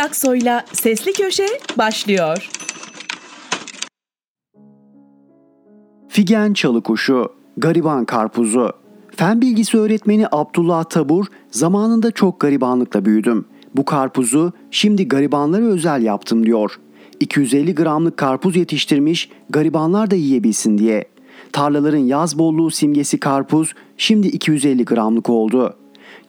Aksoy'la Sesli Köşe başlıyor. Figen Çalıkuşu, Gariban Karpuzu. Fen bilgisi öğretmeni Abdullah Tabur, zamanında çok garibanlıkla büyüdüm. Bu karpuzu şimdi garibanlara özel yaptım diyor. 250 gramlık karpuz yetiştirmiş, garibanlar da yiyebilsin diye. Tarlaların yaz bolluğu simgesi karpuz şimdi 250 gramlık oldu.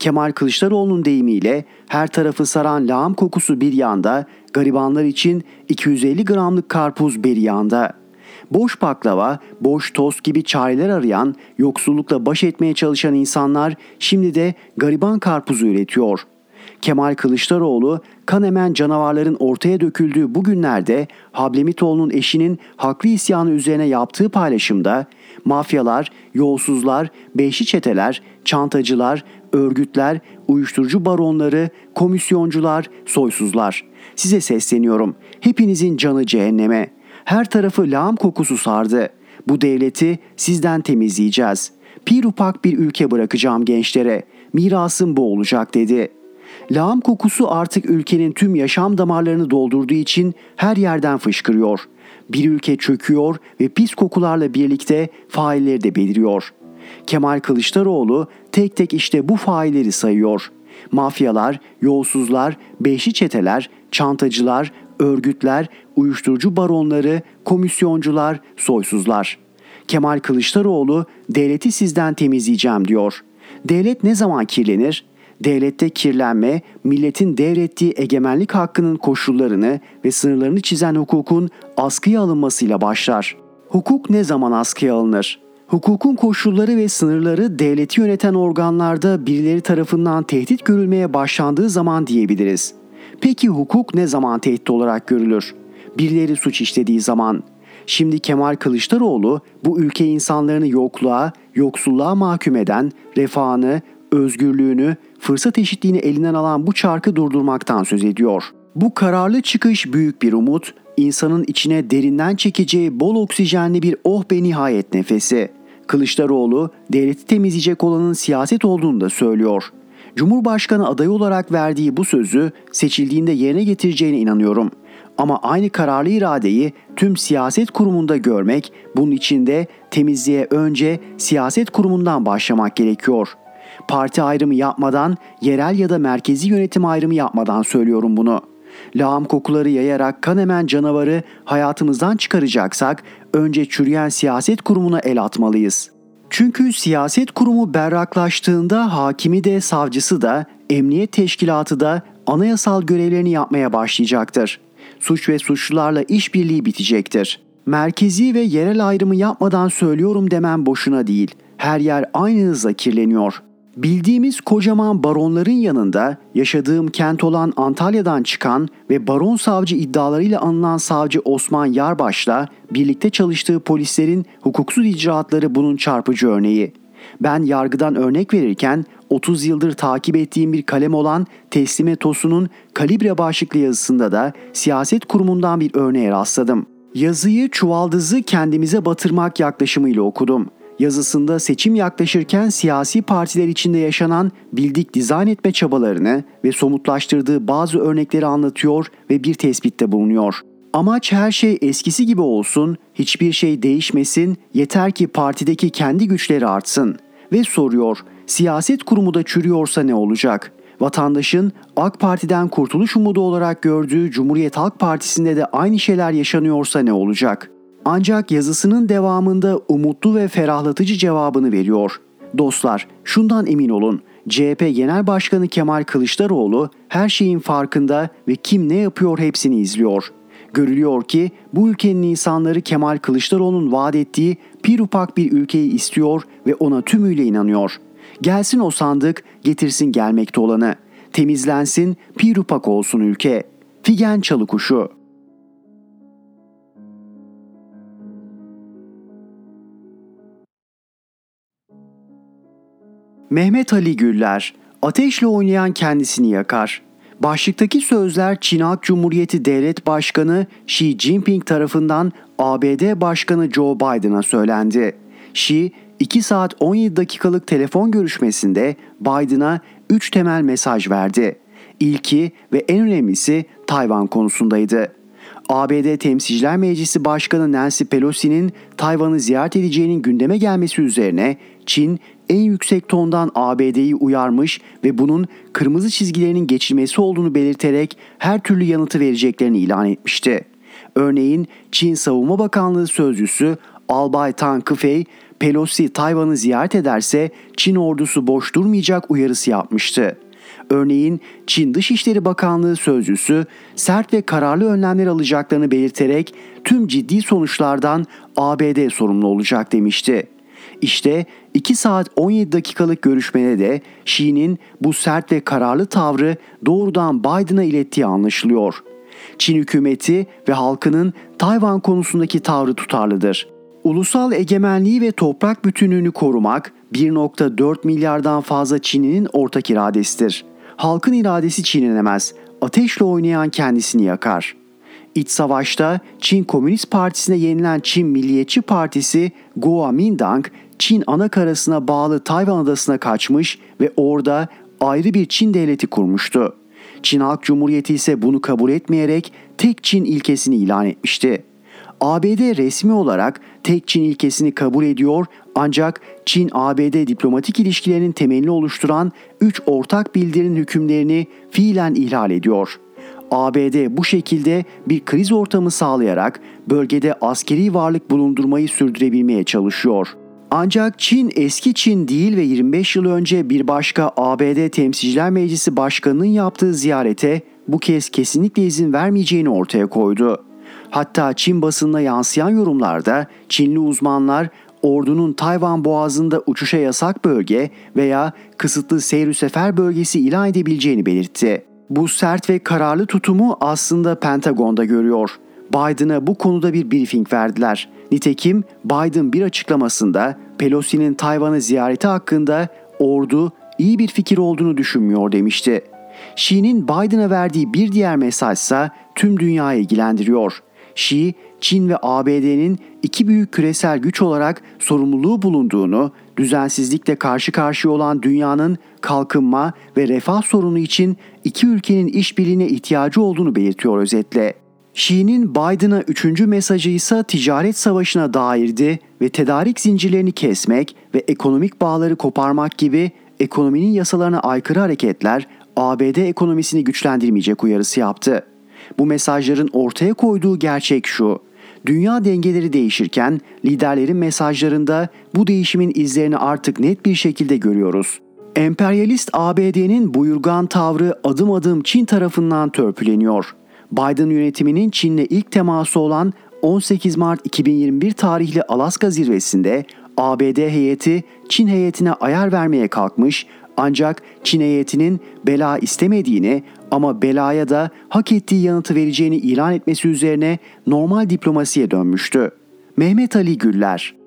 Kemal Kılıçdaroğlu'nun deyimiyle her tarafı saran lağım kokusu bir yanda, garibanlar için 250 gramlık karpuz bir yanda. Boş baklava, boş tost gibi çareler arayan, yoksullukla baş etmeye çalışan insanlar şimdi de gariban karpuzu üretiyor. Kemal Kılıçdaroğlu kan emen canavarların ortaya döküldüğü bu günlerde Hablemitoğlu'nun eşinin haklı isyanı üzerine yaptığı paylaşımda mafyalar, yolsuzlar, beşli çeteler, çantacılar, örgütler, uyuşturucu baronları, komisyoncular, soysuzlar. Size sesleniyorum. Hepinizin canı cehenneme. Her tarafı lağım kokusu sardı. Bu devleti sizden temizleyeceğiz. Pir upak bir ülke bırakacağım gençlere. Mirasım bu olacak dedi.'' Lağım kokusu artık ülkenin tüm yaşam damarlarını doldurduğu için her yerden fışkırıyor. Bir ülke çöküyor ve pis kokularla birlikte failleri de beliriyor. Kemal Kılıçdaroğlu tek tek işte bu failleri sayıyor. Mafyalar, yolsuzlar, beşli çeteler, çantacılar, örgütler, uyuşturucu baronları, komisyoncular, soysuzlar. Kemal Kılıçdaroğlu devleti sizden temizleyeceğim diyor. Devlet ne zaman kirlenir? devlette kirlenme, milletin devrettiği egemenlik hakkının koşullarını ve sınırlarını çizen hukukun askıya alınmasıyla başlar. Hukuk ne zaman askıya alınır? Hukukun koşulları ve sınırları devleti yöneten organlarda birileri tarafından tehdit görülmeye başlandığı zaman diyebiliriz. Peki hukuk ne zaman tehdit olarak görülür? Birileri suç işlediği zaman. Şimdi Kemal Kılıçdaroğlu bu ülke insanlarını yokluğa, yoksulluğa mahkum eden, refahını, özgürlüğünü, fırsat eşitliğini elinden alan bu çarkı durdurmaktan söz ediyor. Bu kararlı çıkış büyük bir umut, insanın içine derinden çekeceği bol oksijenli bir oh be nihayet nefesi. Kılıçdaroğlu devleti temizleyecek olanın siyaset olduğunu da söylüyor. Cumhurbaşkanı adayı olarak verdiği bu sözü seçildiğinde yerine getireceğine inanıyorum. Ama aynı kararlı iradeyi tüm siyaset kurumunda görmek, bunun için de temizliğe önce siyaset kurumundan başlamak gerekiyor. Parti ayrımı yapmadan, yerel ya da merkezi yönetim ayrımı yapmadan söylüyorum bunu. Lağım kokuları yayarak kan emen canavarı hayatımızdan çıkaracaksak önce çürüyen siyaset kurumuna el atmalıyız. Çünkü siyaset kurumu berraklaştığında hakimi de savcısı da emniyet teşkilatı da anayasal görevlerini yapmaya başlayacaktır. Suç ve suçlularla işbirliği bitecektir. Merkezi ve yerel ayrımı yapmadan söylüyorum demem boşuna değil. Her yer aynı hızla kirleniyor. Bildiğimiz kocaman baronların yanında yaşadığım kent olan Antalya'dan çıkan ve baron savcı iddialarıyla anılan savcı Osman Yarbaş'la birlikte çalıştığı polislerin hukuksuz icraatları bunun çarpıcı örneği. Ben yargıdan örnek verirken 30 yıldır takip ettiğim bir kalem olan Teslime Tosun'un Kalibre başlıklı yazısında da siyaset kurumundan bir örneğe rastladım. Yazıyı çuvaldızı kendimize batırmak yaklaşımıyla okudum.'' Yazısında seçim yaklaşırken siyasi partiler içinde yaşanan bildik dizayn etme çabalarını ve somutlaştırdığı bazı örnekleri anlatıyor ve bir tespitte bulunuyor. Amaç her şey eskisi gibi olsun, hiçbir şey değişmesin, yeter ki partideki kendi güçleri artsın. Ve soruyor, siyaset kurumu da çürüyorsa ne olacak? Vatandaşın AK Parti'den kurtuluş umudu olarak gördüğü Cumhuriyet Halk Partisi'nde de aynı şeyler yaşanıyorsa ne olacak? Ancak yazısının devamında umutlu ve ferahlatıcı cevabını veriyor. Dostlar, şundan emin olun. CHP Genel Başkanı Kemal Kılıçdaroğlu her şeyin farkında ve kim ne yapıyor hepsini izliyor. Görülüyor ki bu ülkenin insanları Kemal Kılıçdaroğlu'nun vaat ettiği pir upak bir ülkeyi istiyor ve ona tümüyle inanıyor. Gelsin o sandık, getirsin gelmekte olanı. Temizlensin, pir upak olsun ülke. Figen Çalıkuşu Mehmet Ali Güller, ateşle oynayan kendisini yakar. Başlıktaki sözler Çin Halk Cumhuriyeti Devlet Başkanı Xi Jinping tarafından ABD Başkanı Joe Biden'a söylendi. Xi, 2 saat 17 dakikalık telefon görüşmesinde Biden'a 3 temel mesaj verdi. İlki ve en önemlisi Tayvan konusundaydı. ABD Temsilciler Meclisi Başkanı Nancy Pelosi'nin Tayvan'ı ziyaret edeceğinin gündeme gelmesi üzerine Çin en yüksek tondan ABD'yi uyarmış ve bunun kırmızı çizgilerinin geçilmesi olduğunu belirterek her türlü yanıtı vereceklerini ilan etmişti. Örneğin Çin Savunma Bakanlığı sözcüsü Albay Tan Kıfey, Pelosi Tayvan'ı ziyaret ederse Çin ordusu boş durmayacak uyarısı yapmıştı. Örneğin Çin Dışişleri Bakanlığı sözcüsü sert ve kararlı önlemler alacaklarını belirterek tüm ciddi sonuçlardan ABD sorumlu olacak demişti. İşte 2 saat 17 dakikalık görüşmede de Xi'nin bu sert ve kararlı tavrı doğrudan Biden'a ilettiği anlaşılıyor. Çin hükümeti ve halkının Tayvan konusundaki tavrı tutarlıdır. Ulusal egemenliği ve toprak bütünlüğünü korumak 1.4 milyardan fazla Çin'in ortak iradesidir. Halkın iradesi çiğnenemez. Ateşle oynayan kendisini yakar. İç savaşta Çin Komünist Partisi'ne yenilen Çin Milliyetçi Partisi Kuomintang, Çin ana karasına bağlı Tayvan adasına kaçmış ve orada ayrı bir Çin devleti kurmuştu. Çin Halk Cumhuriyeti ise bunu kabul etmeyerek tek Çin ilkesini ilan etmişti. ABD resmi olarak tek Çin ilkesini kabul ediyor ancak Çin-ABD diplomatik ilişkilerinin temelini oluşturan 3 ortak bildirinin hükümlerini fiilen ihlal ediyor. ABD bu şekilde bir kriz ortamı sağlayarak bölgede askeri varlık bulundurmayı sürdürebilmeye çalışıyor. Ancak Çin eski Çin değil ve 25 yıl önce bir başka ABD Temsilciler Meclisi Başkanı'nın yaptığı ziyarete bu kez kesinlikle izin vermeyeceğini ortaya koydu. Hatta Çin basınına yansıyan yorumlarda Çinli uzmanlar ordunun Tayvan boğazında uçuşa yasak bölge veya kısıtlı seyir sefer bölgesi ilan edebileceğini belirtti. Bu sert ve kararlı tutumu aslında Pentagon'da görüyor. Biden'a bu konuda bir briefing verdiler. Nitekim Biden bir açıklamasında Pelosi'nin Tayvan'ı ziyareti hakkında ordu iyi bir fikir olduğunu düşünmüyor demişti. Xi'nin Biden'a verdiği bir diğer mesajsa tüm dünyayı ilgilendiriyor. Xi, Çin ve ABD'nin iki büyük küresel güç olarak sorumluluğu bulunduğunu, düzensizlikle karşı karşıya olan dünyanın kalkınma ve refah sorunu için iki ülkenin işbirliğine ihtiyacı olduğunu belirtiyor özetle. Xi'nin Biden'a üçüncü mesajı ise ticaret savaşına dairdi ve tedarik zincirlerini kesmek ve ekonomik bağları koparmak gibi ekonominin yasalarına aykırı hareketler ABD ekonomisini güçlendirmeyecek uyarısı yaptı. Bu mesajların ortaya koyduğu gerçek şu. Dünya dengeleri değişirken liderlerin mesajlarında bu değişimin izlerini artık net bir şekilde görüyoruz. Emperyalist ABD'nin buyurgan tavrı adım adım Çin tarafından törpüleniyor. Biden yönetiminin Çin'le ilk teması olan 18 Mart 2021 tarihli Alaska zirvesinde ABD heyeti Çin heyetine ayar vermeye kalkmış ancak Çin heyetinin bela istemediğini ama belaya da hak ettiği yanıtı vereceğini ilan etmesi üzerine normal diplomasiye dönmüştü. Mehmet Ali Güller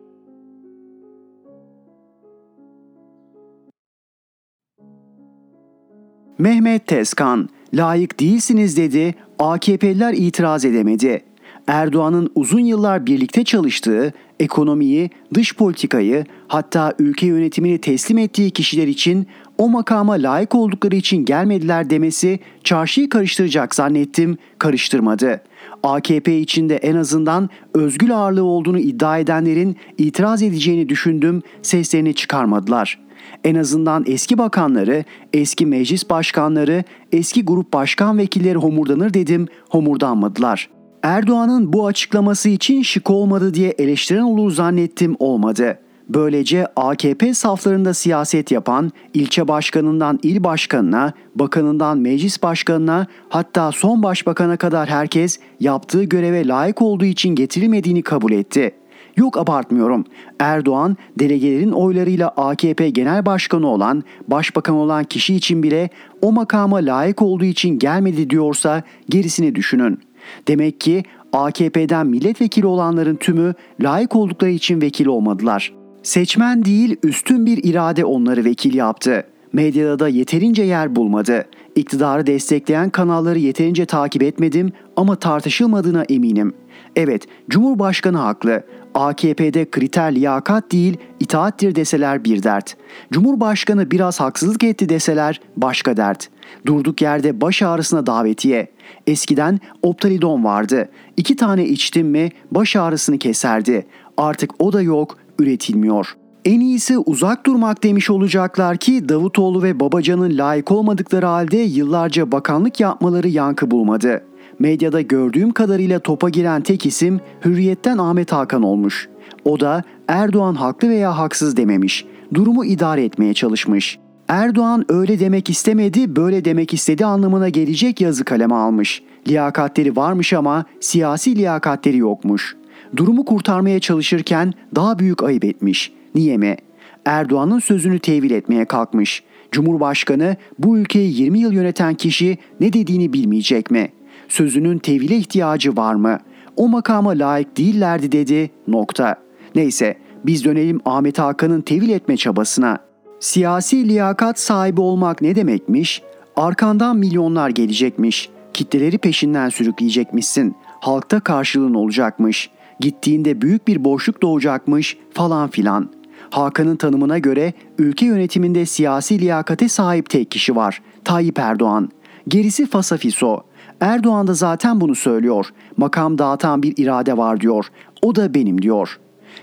Mehmet Tezkan, layık değilsiniz dedi, AKP'liler itiraz edemedi. Erdoğan'ın uzun yıllar birlikte çalıştığı, ekonomiyi, dış politikayı, hatta ülke yönetimini teslim ettiği kişiler için o makama layık oldukları için gelmediler demesi çarşıyı karıştıracak zannettim, karıştırmadı. AKP içinde en azından özgül ağırlığı olduğunu iddia edenlerin itiraz edeceğini düşündüm, seslerini çıkarmadılar. En azından eski bakanları, eski meclis başkanları, eski grup başkan vekilleri homurdanır dedim, homurdanmadılar. Erdoğan'ın bu açıklaması için şık olmadı diye eleştiren olur zannettim olmadı. Böylece AKP saflarında siyaset yapan ilçe başkanından il başkanına, bakanından meclis başkanına hatta son başbakana kadar herkes yaptığı göreve layık olduğu için getirilmediğini kabul etti. Yok abartmıyorum. Erdoğan delegelerin oylarıyla AKP genel başkanı olan, başbakan olan kişi için bile o makama layık olduğu için gelmedi diyorsa gerisini düşünün. Demek ki AKP'den milletvekili olanların tümü layık oldukları için vekil olmadılar. Seçmen değil üstün bir irade onları vekil yaptı. Medyada da yeterince yer bulmadı. İktidarı destekleyen kanalları yeterince takip etmedim ama tartışılmadığına eminim. Evet, Cumhurbaşkanı haklı. AKP'de kriter liyakat değil itaattir deseler bir dert. Cumhurbaşkanı biraz haksızlık etti deseler başka dert. Durduk yerde baş ağrısına davetiye. Eskiden optalidon vardı. İki tane içtim mi baş ağrısını keserdi. Artık o da yok, üretilmiyor. En iyisi uzak durmak demiş olacaklar ki Davutoğlu ve Babacan'ın layık olmadıkları halde yıllarca bakanlık yapmaları yankı bulmadı. Medyada gördüğüm kadarıyla topa giren tek isim Hürriyet'ten Ahmet Hakan olmuş. O da Erdoğan haklı veya haksız dememiş. Durumu idare etmeye çalışmış. Erdoğan öyle demek istemedi, böyle demek istedi anlamına gelecek yazı kaleme almış. Liyakatleri varmış ama siyasi liyakatleri yokmuş. Durumu kurtarmaya çalışırken daha büyük ayıp etmiş. Niye mi? Erdoğan'ın sözünü tevil etmeye kalkmış. Cumhurbaşkanı bu ülkeyi 20 yıl yöneten kişi ne dediğini bilmeyecek mi? Sözünün tevile ihtiyacı var mı? O makama layık değillerdi dedi. Nokta. Neyse biz dönelim Ahmet Hakan'ın tevil etme çabasına. Siyasi liyakat sahibi olmak ne demekmiş? Arkandan milyonlar gelecekmiş. Kitleleri peşinden sürükleyecekmişsin. Halkta karşılığın olacakmış. Gittiğinde büyük bir boşluk doğacakmış falan filan. Hakan'ın tanımına göre ülke yönetiminde siyasi liyakate sahip tek kişi var. Tayyip Erdoğan. Gerisi fasafiso. Erdoğan da zaten bunu söylüyor. Makam dağıtan bir irade var diyor. O da benim diyor.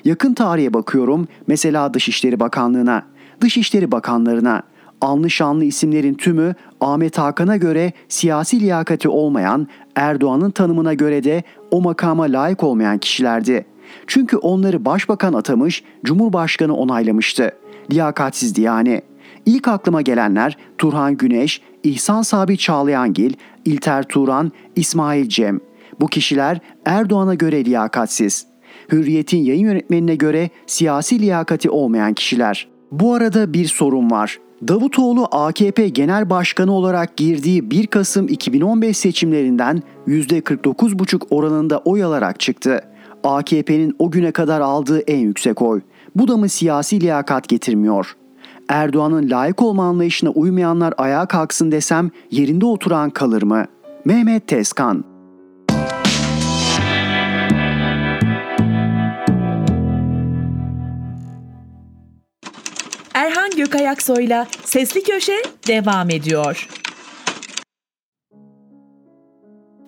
Yakın tarihe bakıyorum mesela Dışişleri Bakanlığı'na, Dışişleri Bakanlarına. Anlı şanlı isimlerin tümü Ahmet Hakan'a göre siyasi liyakati olmayan, Erdoğan'ın tanımına göre de o makama layık olmayan kişilerdi. Çünkü onları başbakan atamış, cumhurbaşkanı onaylamıştı. Liyakatsizdi yani. İlk aklıma gelenler Turhan Güneş, İhsan Sabit Çağlayangil, İlter Turan, İsmail Cem. Bu kişiler Erdoğan'a göre liyakatsiz. Hürriyet'in yayın yönetmenine göre siyasi liyakati olmayan kişiler. Bu arada bir sorun var. Davutoğlu AKP Genel Başkanı olarak girdiği 1 Kasım 2015 seçimlerinden %49,5 oranında oy alarak çıktı. AKP'nin o güne kadar aldığı en yüksek oy. Bu da mı siyasi liyakat getirmiyor? Erdoğan'ın layık olma anlayışına uymayanlar ayağa kalksın desem yerinde oturan kalır mı? Mehmet Tezkan Erhan Gökayaksoy'la Sesli Köşe devam ediyor.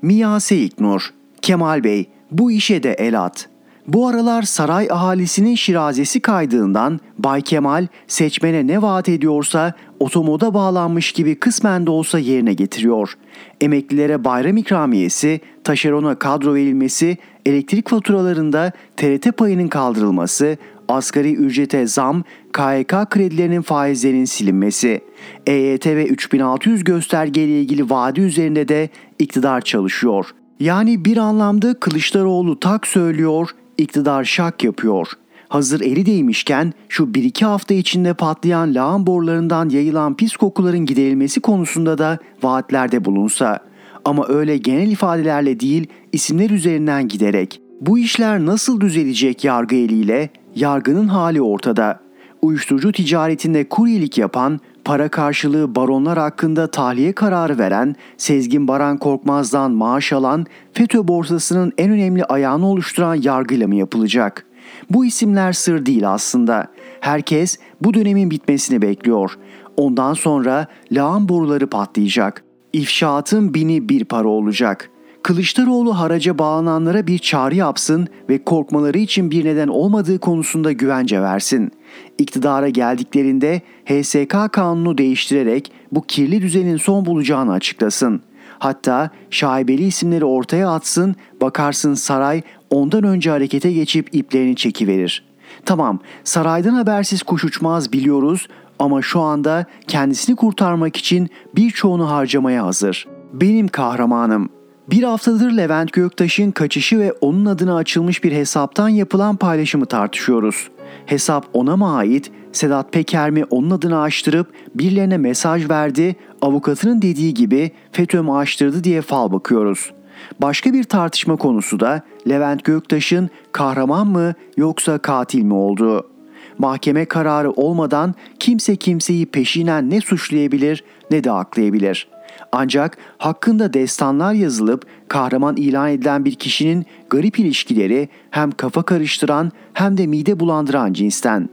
Mia Seyiknur, Kemal Bey bu işe de el at. Bu aralar saray ahalisinin şirazesi kaydığından Bay Kemal seçmene ne vaat ediyorsa otomoda bağlanmış gibi kısmen de olsa yerine getiriyor. Emeklilere bayram ikramiyesi, taşerona kadro verilmesi, elektrik faturalarında TRT payının kaldırılması, asgari ücrete zam, KYK kredilerinin faizlerinin silinmesi, EYT ve 3600 göstergeyle ilgili vaadi üzerinde de iktidar çalışıyor. Yani bir anlamda Kılıçdaroğlu tak söylüyor, iktidar şak yapıyor. Hazır eli değmişken şu 1-2 hafta içinde patlayan lağım borularından yayılan pis kokuların giderilmesi konusunda da vaatlerde bulunsa. Ama öyle genel ifadelerle değil isimler üzerinden giderek. Bu işler nasıl düzelecek yargı eliyle? Yargının hali ortada. Uyuşturucu ticaretinde kuryelik yapan, para karşılığı baronlar hakkında tahliye kararı veren, Sezgin Baran Korkmaz'dan maaş alan, FETÖ borsasının en önemli ayağını oluşturan yargıyla mı yapılacak? Bu isimler sır değil aslında. Herkes bu dönemin bitmesini bekliyor. Ondan sonra lağım boruları patlayacak. İfşaatın bini bir para olacak.'' Kılıçdaroğlu haraca bağlananlara bir çağrı yapsın ve korkmaları için bir neden olmadığı konusunda güvence versin. İktidara geldiklerinde HSK kanunu değiştirerek bu kirli düzenin son bulacağını açıklasın. Hatta şaibeli isimleri ortaya atsın, bakarsın saray ondan önce harekete geçip iplerini çekiverir. Tamam, saraydan habersiz kuş uçmaz biliyoruz ama şu anda kendisini kurtarmak için birçoğunu harcamaya hazır. Benim kahramanım bir haftadır Levent Göktaş'ın kaçışı ve onun adına açılmış bir hesaptan yapılan paylaşımı tartışıyoruz. Hesap ona mı ait, Sedat Peker mi onun adını açtırıp birilerine mesaj verdi, avukatının dediği gibi FETÖ mü açtırdı diye fal bakıyoruz. Başka bir tartışma konusu da Levent Göktaş'ın kahraman mı yoksa katil mi olduğu. Mahkeme kararı olmadan kimse kimseyi peşinen ne suçlayabilir ne de aklayabilir. Ancak hakkında destanlar yazılıp kahraman ilan edilen bir kişinin garip ilişkileri hem kafa karıştıran hem de mide bulandıran cinsten.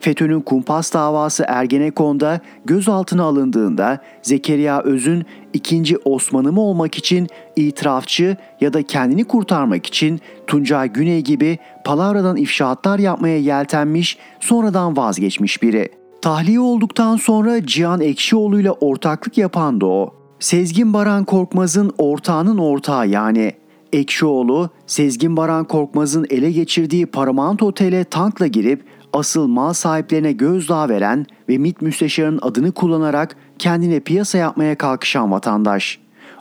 FETÖ'nün kumpas davası Ergenekon'da gözaltına alındığında Zekeriya Öz'ün ikinci Osman'ı mı olmak için itirafçı ya da kendini kurtarmak için Tuncay Güney gibi palavradan ifşaatlar yapmaya yeltenmiş sonradan vazgeçmiş biri. Tahliye olduktan sonra Cihan Ekşioğlu ile ortaklık yapan da o. Sezgin Baran Korkmaz'ın ortağının ortağı yani. Ekşioğlu, Sezgin Baran Korkmaz'ın ele geçirdiği Paramount Otel'e tankla girip asıl mal sahiplerine gözdağı veren ve MİT müsteşarının adını kullanarak kendine piyasa yapmaya kalkışan vatandaş.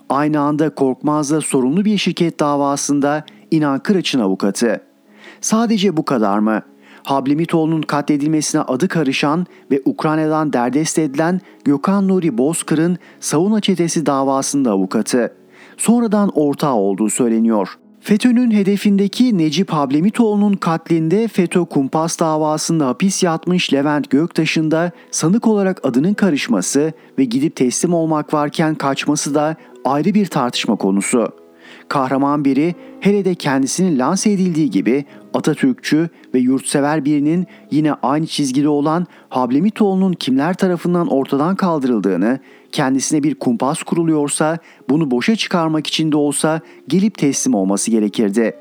Aynı anda Korkmaz'la sorumlu bir şirket davasında İnan Kıraç'ın avukatı. Sadece bu kadar mı? Hablimitoğlu'nun katledilmesine adı karışan ve Ukrayna'dan derdest edilen Gökhan Nuri Bozkır'ın savuna çetesi davasında avukatı. Sonradan ortağı olduğu söyleniyor. FETÖ'nün hedefindeki Necip Hablemitoğlu'nun katlinde FETÖ kumpas davasında hapis yatmış Levent Göktaş'ın da sanık olarak adının karışması ve gidip teslim olmak varken kaçması da ayrı bir tartışma konusu. Kahraman biri hele de kendisinin lanse edildiği gibi Atatürkçü ve yurtsever birinin yine aynı çizgide olan Hablemitoğlu'nun kimler tarafından ortadan kaldırıldığını, kendisine bir kumpas kuruluyorsa bunu boşa çıkarmak için de olsa gelip teslim olması gerekirdi.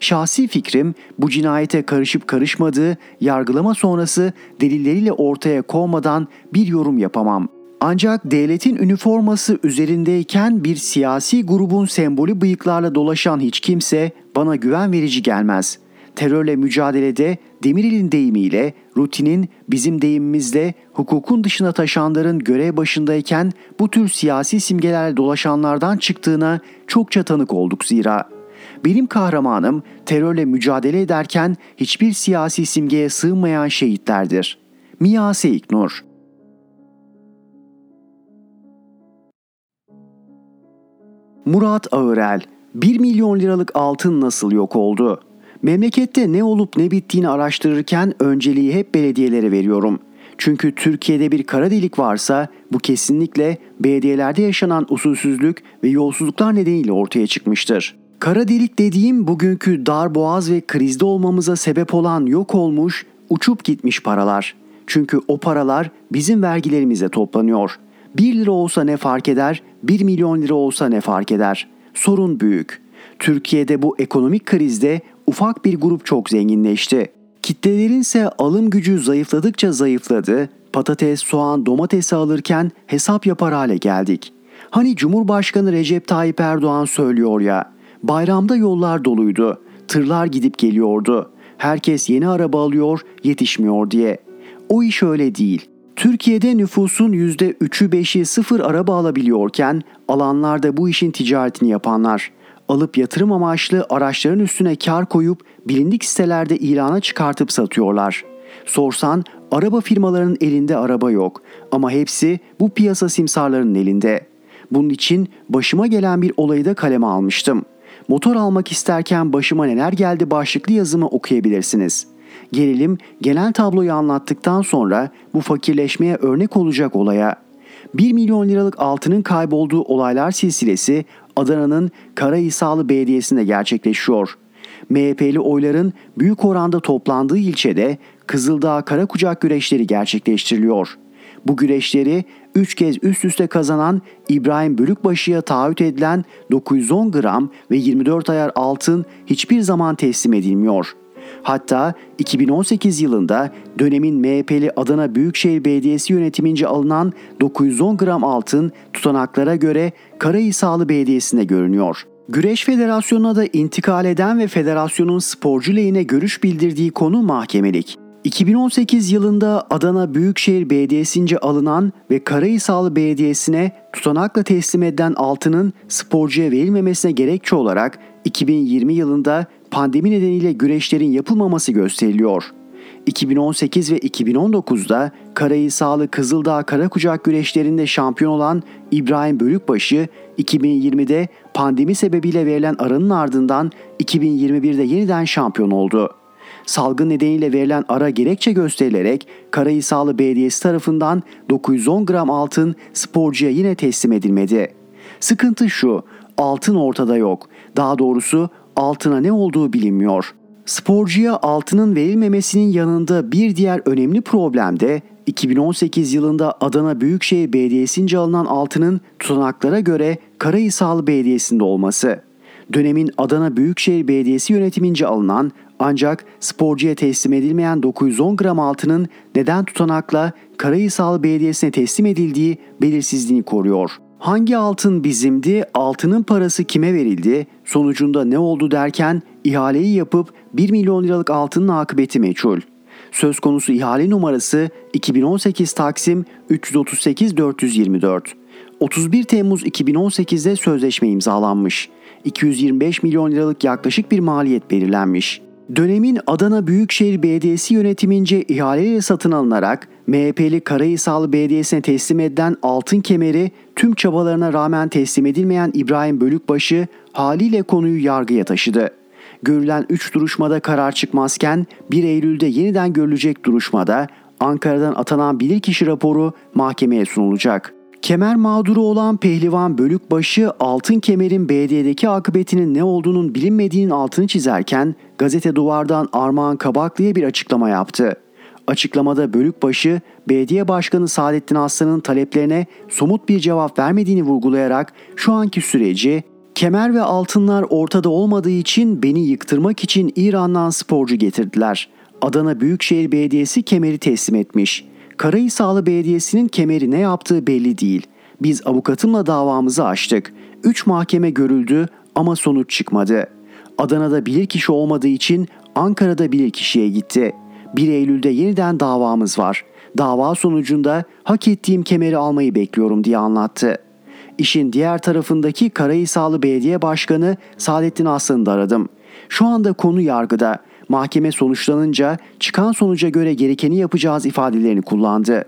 Şahsi fikrim bu cinayete karışıp karışmadığı yargılama sonrası delilleriyle ortaya konmadan bir yorum yapamam.'' Ancak devletin üniforması üzerindeyken bir siyasi grubun sembolü bıyıklarla dolaşan hiç kimse bana güven verici gelmez. Terörle mücadelede Demirel'in deyimiyle, rutinin bizim deyimimizde hukukun dışına taşanların görev başındayken bu tür siyasi simgelerle dolaşanlardan çıktığına çokça tanık olduk zira. Benim kahramanım terörle mücadele ederken hiçbir siyasi simgeye sığmayan şehitlerdir. Mia Seiknur Murat Ağırel 1 milyon liralık altın nasıl yok oldu? Memlekette ne olup ne bittiğini araştırırken önceliği hep belediyelere veriyorum. Çünkü Türkiye'de bir kara delik varsa bu kesinlikle belediyelerde yaşanan usulsüzlük ve yolsuzluklar nedeniyle ortaya çıkmıştır. Kara delik dediğim bugünkü dar boğaz ve krizde olmamıza sebep olan yok olmuş, uçup gitmiş paralar. Çünkü o paralar bizim vergilerimize toplanıyor. 1 lira olsa ne fark eder, 1 milyon lira olsa ne fark eder? Sorun büyük. Türkiye'de bu ekonomik krizde ufak bir grup çok zenginleşti. Kitlelerin ise alım gücü zayıfladıkça zayıfladı. Patates, soğan, domatesi alırken hesap yapar hale geldik. Hani Cumhurbaşkanı Recep Tayyip Erdoğan söylüyor ya, bayramda yollar doluydu, tırlar gidip geliyordu. Herkes yeni araba alıyor, yetişmiyor diye. O iş öyle değil. Türkiye'de nüfusun %3'ü 5'i sıfır araba alabiliyorken alanlarda bu işin ticaretini yapanlar. Alıp yatırım amaçlı araçların üstüne kar koyup bilindik sitelerde ilana çıkartıp satıyorlar. Sorsan araba firmalarının elinde araba yok ama hepsi bu piyasa simsarlarının elinde. Bunun için başıma gelen bir olayı da kaleme almıştım. Motor almak isterken başıma neler geldi başlıklı yazımı okuyabilirsiniz.'' Gelelim genel tabloyu anlattıktan sonra bu fakirleşmeye örnek olacak olaya. 1 milyon liralık altının kaybolduğu olaylar silsilesi Adana'nın Karahisarlı Belediyesi'nde gerçekleşiyor. MHP'li oyların büyük oranda toplandığı ilçede Kızıldağ Karakucak güreşleri gerçekleştiriliyor. Bu güreşleri 3 kez üst üste kazanan İbrahim Bölükbaşı'ya taahhüt edilen 910 gram ve 24 ayar altın hiçbir zaman teslim edilmiyor.'' Hatta 2018 yılında dönemin MHP'li Adana Büyükşehir Belediyesi yönetimince alınan 910 gram altın tutanaklara göre Karahisarlı Belediyesi'nde görünüyor. Güreş Federasyonu'na da intikal eden ve federasyonun sporcu lehine görüş bildirdiği konu mahkemelik. 2018 yılında Adana Büyükşehir Belediyesi'nce alınan ve Karahisarlı Belediyesi'ne tutanakla teslim edilen altının sporcuya verilmemesine gerekçe olarak 2020 yılında pandemi nedeniyle güreşlerin yapılmaması gösteriliyor. 2018 ve 2019'da Karahisarlı Kızıldağ Karakucak güreşlerinde şampiyon olan İbrahim Bölükbaşı 2020'de pandemi sebebiyle verilen aranın ardından 2021'de yeniden şampiyon oldu. Salgın nedeniyle verilen ara gerekçe gösterilerek Karahisarlı Belediyesi tarafından 910 gram altın sporcuya yine teslim edilmedi. Sıkıntı şu, altın ortada yok. Daha doğrusu altına ne olduğu bilinmiyor. Sporcuya altının verilmemesinin yanında bir diğer önemli problem de 2018 yılında Adana Büyükşehir Belediyesi'nce alınan altının tutanaklara göre Karahisar Belediyesi'nde olması. Dönemin Adana Büyükşehir Belediyesi yönetimince alınan ancak sporcuya teslim edilmeyen 910 gram altının neden tutanakla Karahisar Belediyesi'ne teslim edildiği belirsizliğini koruyor. Hangi altın bizimdi, altının parası kime verildi, sonucunda ne oldu derken ihaleyi yapıp 1 milyon liralık altının akıbeti meçhul. Söz konusu ihale numarası 2018 Taksim 338 424. 31 Temmuz 2018'de sözleşme imzalanmış. 225 milyon liralık yaklaşık bir maliyet belirlenmiş. Dönemin Adana Büyükşehir Belediyesi yönetimince ihaleyle satın alınarak MHP'li Karahisarlı Belediyesi'ne teslim edilen altın kemeri tüm çabalarına rağmen teslim edilmeyen İbrahim Bölükbaşı haliyle konuyu yargıya taşıdı. Görülen 3 duruşmada karar çıkmazken 1 Eylül'de yeniden görülecek duruşmada Ankara'dan atanan bilirkişi raporu mahkemeye sunulacak. Kemer mağduru olan pehlivan Bölükbaşı altın kemerin BD'deki akıbetinin ne olduğunun bilinmediğinin altını çizerken gazete duvardan Armağan Kabaklı'ya bir açıklama yaptı. Açıklamada Bölükbaşı, belediye başkanı Saadettin Aslan'ın taleplerine somut bir cevap vermediğini vurgulayarak şu anki süreci kemer ve altınlar ortada olmadığı için beni yıktırmak için İran'dan sporcu getirdiler. Adana Büyükşehir Belediyesi kemeri teslim etmiş. Karahisarlı Belediyesi'nin kemeri ne yaptığı belli değil. Biz avukatımla davamızı açtık. Üç mahkeme görüldü ama sonuç çıkmadı. Adana'da bilirkişi olmadığı için Ankara'da bilirkişiye gitti. 1 Eylül'de yeniden davamız var. Dava sonucunda hak ettiğim kemeri almayı bekliyorum diye anlattı. İşin diğer tarafındaki Karahisarlı Belediye Başkanı Saadettin Aslan'ı da aradım. Şu anda konu yargıda. Mahkeme sonuçlanınca çıkan sonuca göre gerekeni yapacağız ifadelerini kullandı.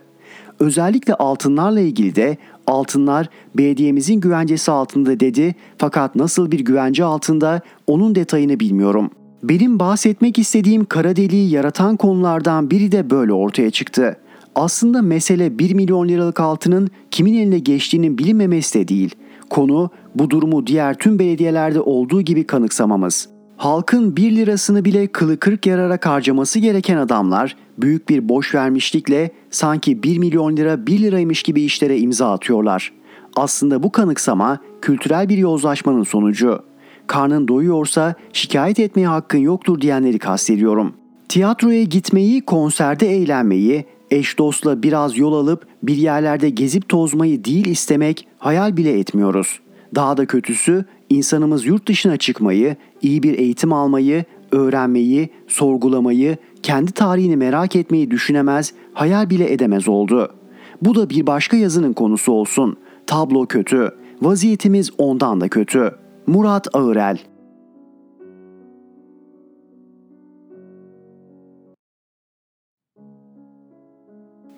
Özellikle altınlarla ilgili de altınlar belediyemizin güvencesi altında dedi fakat nasıl bir güvence altında onun detayını bilmiyorum. Benim bahsetmek istediğim kara deliği yaratan konulardan biri de böyle ortaya çıktı. Aslında mesele 1 milyon liralık altının kimin eline geçtiğinin bilinmemesi de değil. Konu bu durumu diğer tüm belediyelerde olduğu gibi kanıksamamız. Halkın 1 lirasını bile kılı kırk yararak harcaması gereken adamlar büyük bir boş vermişlikle sanki 1 milyon lira 1 liraymış gibi işlere imza atıyorlar. Aslında bu kanıksama kültürel bir yozlaşmanın sonucu. Karnın doyuyorsa şikayet etmeye hakkın yoktur diyenleri kastediyorum. Tiyatroya gitmeyi, konserde eğlenmeyi, eş dostla biraz yol alıp bir yerlerde gezip tozmayı değil istemek hayal bile etmiyoruz. Daha da kötüsü insanımız yurt dışına çıkmayı, iyi bir eğitim almayı, öğrenmeyi, sorgulamayı, kendi tarihini merak etmeyi düşünemez, hayal bile edemez oldu. Bu da bir başka yazının konusu olsun. Tablo kötü. Vaziyetimiz ondan da kötü. Murat Ağırel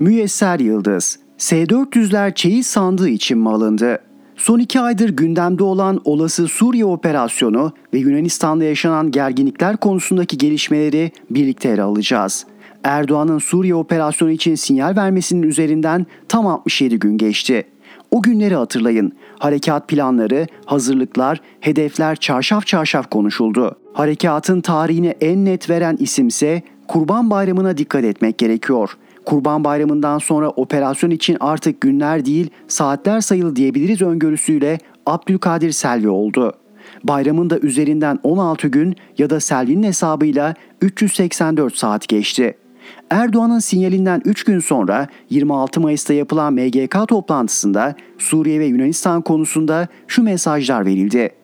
Müyesser Yıldız S-400'ler çeyiz sandığı için mi alındı? Son iki aydır gündemde olan olası Suriye operasyonu ve Yunanistan'da yaşanan gerginlikler konusundaki gelişmeleri birlikte ele alacağız. Erdoğan'ın Suriye operasyonu için sinyal vermesinin üzerinden tam 67 gün geçti. O günleri hatırlayın. Harekat planları, hazırlıklar, hedefler çarşaf çarşaf konuşuldu. Harekatın tarihini en net veren isimse Kurban Bayramı'na dikkat etmek gerekiyor. Kurban Bayramı'ndan sonra operasyon için artık günler değil saatler sayılı diyebiliriz öngörüsüyle Abdülkadir Selvi oldu. Bayramın da üzerinden 16 gün ya da Selvi'nin hesabıyla 384 saat geçti. Erdoğan'ın sinyalinden 3 gün sonra 26 Mayıs'ta yapılan MGK toplantısında Suriye ve Yunanistan konusunda şu mesajlar verildi.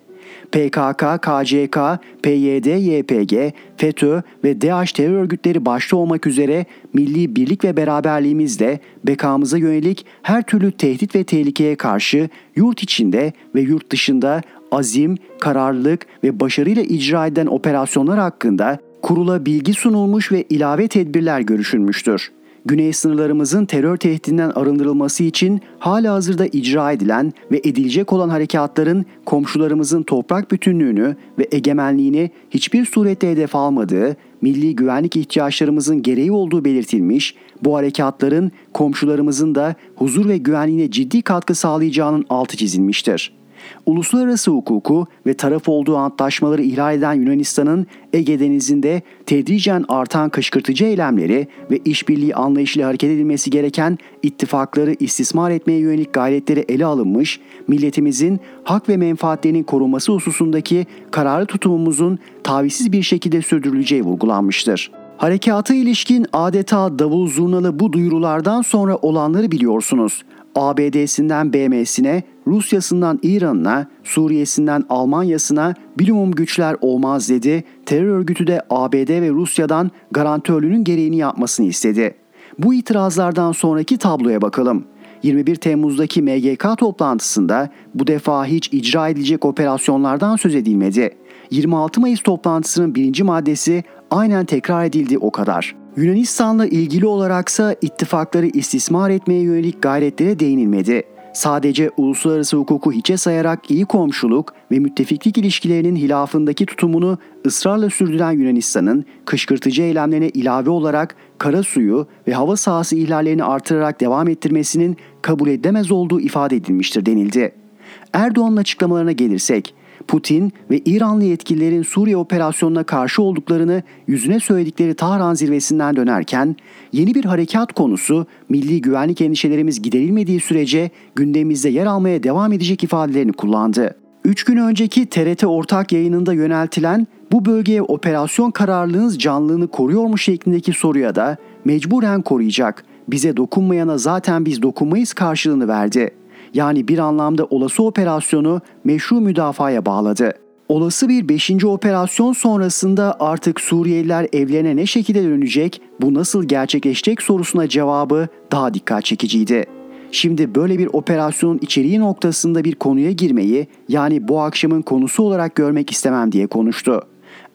PKK, KCK, PYD, YPG, FETÖ ve DAEŞ terör örgütleri başta olmak üzere milli birlik ve beraberliğimizle bekamıza yönelik her türlü tehdit ve tehlikeye karşı yurt içinde ve yurt dışında azim, kararlılık ve başarıyla icra edilen operasyonlar hakkında kurula bilgi sunulmuş ve ilave tedbirler görüşülmüştür. Güney sınırlarımızın terör tehdidinden arındırılması için hala hazırda icra edilen ve edilecek olan harekatların komşularımızın toprak bütünlüğünü ve egemenliğini hiçbir surette hedef almadığı, milli güvenlik ihtiyaçlarımızın gereği olduğu belirtilmiş, bu harekatların komşularımızın da huzur ve güvenliğine ciddi katkı sağlayacağının altı çizilmiştir. Uluslararası hukuku ve taraf olduğu antlaşmaları ihlal eden Yunanistan'ın Ege Denizi'nde tedricen artan kışkırtıcı eylemleri ve işbirliği anlayışıyla hareket edilmesi gereken ittifakları istismar etmeye yönelik gayretleri ele alınmış, milletimizin hak ve menfaatlerinin korunması hususundaki kararlı tutumumuzun tavizsiz bir şekilde sürdürüleceği vurgulanmıştır. Harekata ilişkin adeta davul zurnalı bu duyurulardan sonra olanları biliyorsunuz. ABD'sinden BM'sine, Rusya'sından İran'ına, Suriye'sinden Almanya'sına bilumum güçler olmaz dedi. Terör örgütü de ABD ve Rusya'dan garantörlüğünün gereğini yapmasını istedi. Bu itirazlardan sonraki tabloya bakalım. 21 Temmuz'daki MGK toplantısında bu defa hiç icra edilecek operasyonlardan söz edilmedi. 26 Mayıs toplantısının birinci maddesi aynen tekrar edildi o kadar. Yunanistan'la ilgili olaraksa ittifakları istismar etmeye yönelik gayretlere değinilmedi. Sadece uluslararası hukuku hiçe sayarak iyi komşuluk ve müttefiklik ilişkilerinin hilafındaki tutumunu ısrarla sürdüren Yunanistan'ın kışkırtıcı eylemlerine ilave olarak kara suyu ve hava sahası ihlallerini artırarak devam ettirmesinin kabul edilemez olduğu ifade edilmiştir denildi. Erdoğan'ın açıklamalarına gelirsek, Putin ve İranlı yetkililerin Suriye operasyonuna karşı olduklarını yüzüne söyledikleri Tahran zirvesinden dönerken yeni bir harekat konusu milli güvenlik endişelerimiz giderilmediği sürece gündemimizde yer almaya devam edecek ifadelerini kullandı. Üç gün önceki TRT ortak yayınında yöneltilen bu bölgeye operasyon kararlılığınız canlılığını koruyor mu şeklindeki soruya da mecburen koruyacak, bize dokunmayana zaten biz dokunmayız karşılığını verdi yani bir anlamda olası operasyonu meşru müdafaya bağladı. Olası bir 5. operasyon sonrasında artık Suriyeliler evlerine ne şekilde dönecek, bu nasıl gerçekleşecek sorusuna cevabı daha dikkat çekiciydi. Şimdi böyle bir operasyonun içeriği noktasında bir konuya girmeyi yani bu akşamın konusu olarak görmek istemem diye konuştu.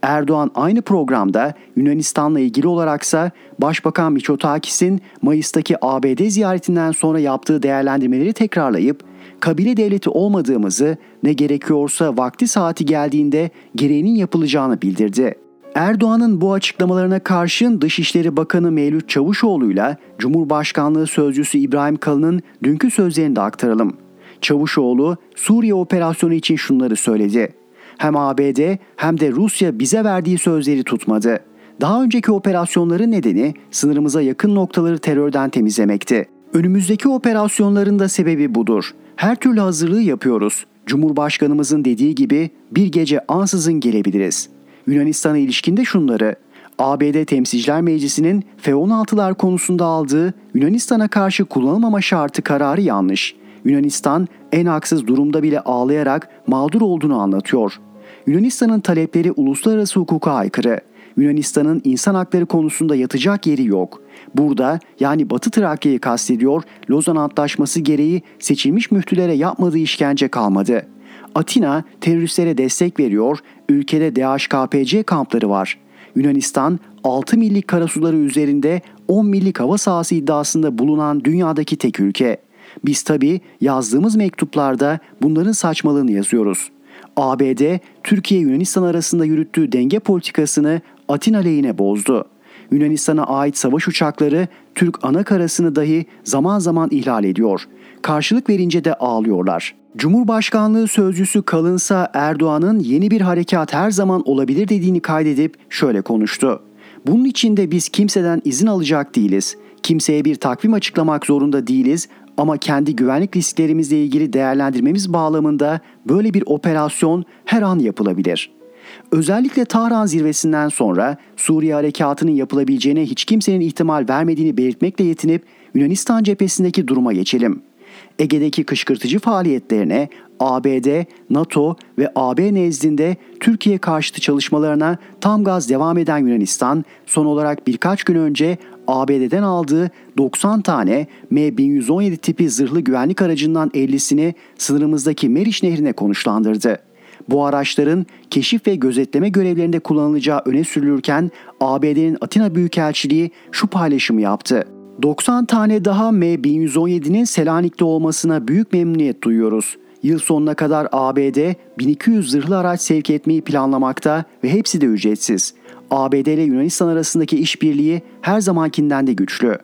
Erdoğan aynı programda Yunanistan'la ilgili olaraksa Başbakan Miçotakis'in Mayıs'taki ABD ziyaretinden sonra yaptığı değerlendirmeleri tekrarlayıp kabile devleti olmadığımızı ne gerekiyorsa vakti saati geldiğinde gereğinin yapılacağını bildirdi. Erdoğan'ın bu açıklamalarına karşın Dışişleri Bakanı Mevlüt Çavuşoğlu'yla Cumhurbaşkanlığı Sözcüsü İbrahim Kalın'ın dünkü sözlerini de aktaralım. Çavuşoğlu Suriye operasyonu için şunları söyledi. Hem ABD hem de Rusya bize verdiği sözleri tutmadı. Daha önceki operasyonların nedeni sınırımıza yakın noktaları terörden temizlemekti. Önümüzdeki operasyonların da sebebi budur. Her türlü hazırlığı yapıyoruz. Cumhurbaşkanımızın dediği gibi bir gece ansızın gelebiliriz. Yunanistan'a ilişkinde şunları. ABD Temsilciler Meclisi'nin F-16'lar konusunda aldığı Yunanistan'a karşı kullanılmama şartı kararı yanlış. Yunanistan en haksız durumda bile ağlayarak mağdur olduğunu anlatıyor. Yunanistan'ın talepleri uluslararası hukuka aykırı. Yunanistan'ın insan hakları konusunda yatacak yeri yok. Burada yani Batı Trakya'yı kastediyor, Lozan Antlaşması gereği seçilmiş müftülere yapmadığı işkence kalmadı. Atina teröristlere destek veriyor, ülkede DHKPC kampları var. Yunanistan 6 millik karasuları üzerinde 10 millik hava sahası iddiasında bulunan dünyadaki tek ülke. Biz tabi yazdığımız mektuplarda bunların saçmalığını yazıyoruz. ABD, Türkiye-Yunanistan arasında yürüttüğü denge politikasını Atina lehine bozdu. Yunanistan'a ait savaş uçakları Türk ana karasını dahi zaman zaman ihlal ediyor. Karşılık verince de ağlıyorlar. Cumhurbaşkanlığı sözcüsü kalınsa Erdoğan'ın yeni bir harekat her zaman olabilir dediğini kaydedip şöyle konuştu. Bunun için de biz kimseden izin alacak değiliz. Kimseye bir takvim açıklamak zorunda değiliz ama kendi güvenlik risklerimizle ilgili değerlendirmemiz bağlamında böyle bir operasyon her an yapılabilir. Özellikle Tahran zirvesinden sonra Suriye harekatının yapılabileceğine hiç kimsenin ihtimal vermediğini belirtmekle yetinip Yunanistan cephesindeki duruma geçelim. Ege'deki kışkırtıcı faaliyetlerine ABD, NATO ve AB nezdinde Türkiye karşıtı çalışmalarına tam gaz devam eden Yunanistan son olarak birkaç gün önce ABD'den aldığı 90 tane M1117 tipi zırhlı güvenlik aracından 50'sini sınırımızdaki Meriç Nehri'ne konuşlandırdı. Bu araçların keşif ve gözetleme görevlerinde kullanılacağı öne sürülürken ABD'nin Atina Büyükelçiliği şu paylaşımı yaptı. 90 tane daha M1117'nin Selanik'te olmasına büyük memnuniyet duyuyoruz. Yıl sonuna kadar ABD 1200 zırhlı araç sevk etmeyi planlamakta ve hepsi de ücretsiz. ABD ile Yunanistan arasındaki işbirliği her zamankinden de güçlü.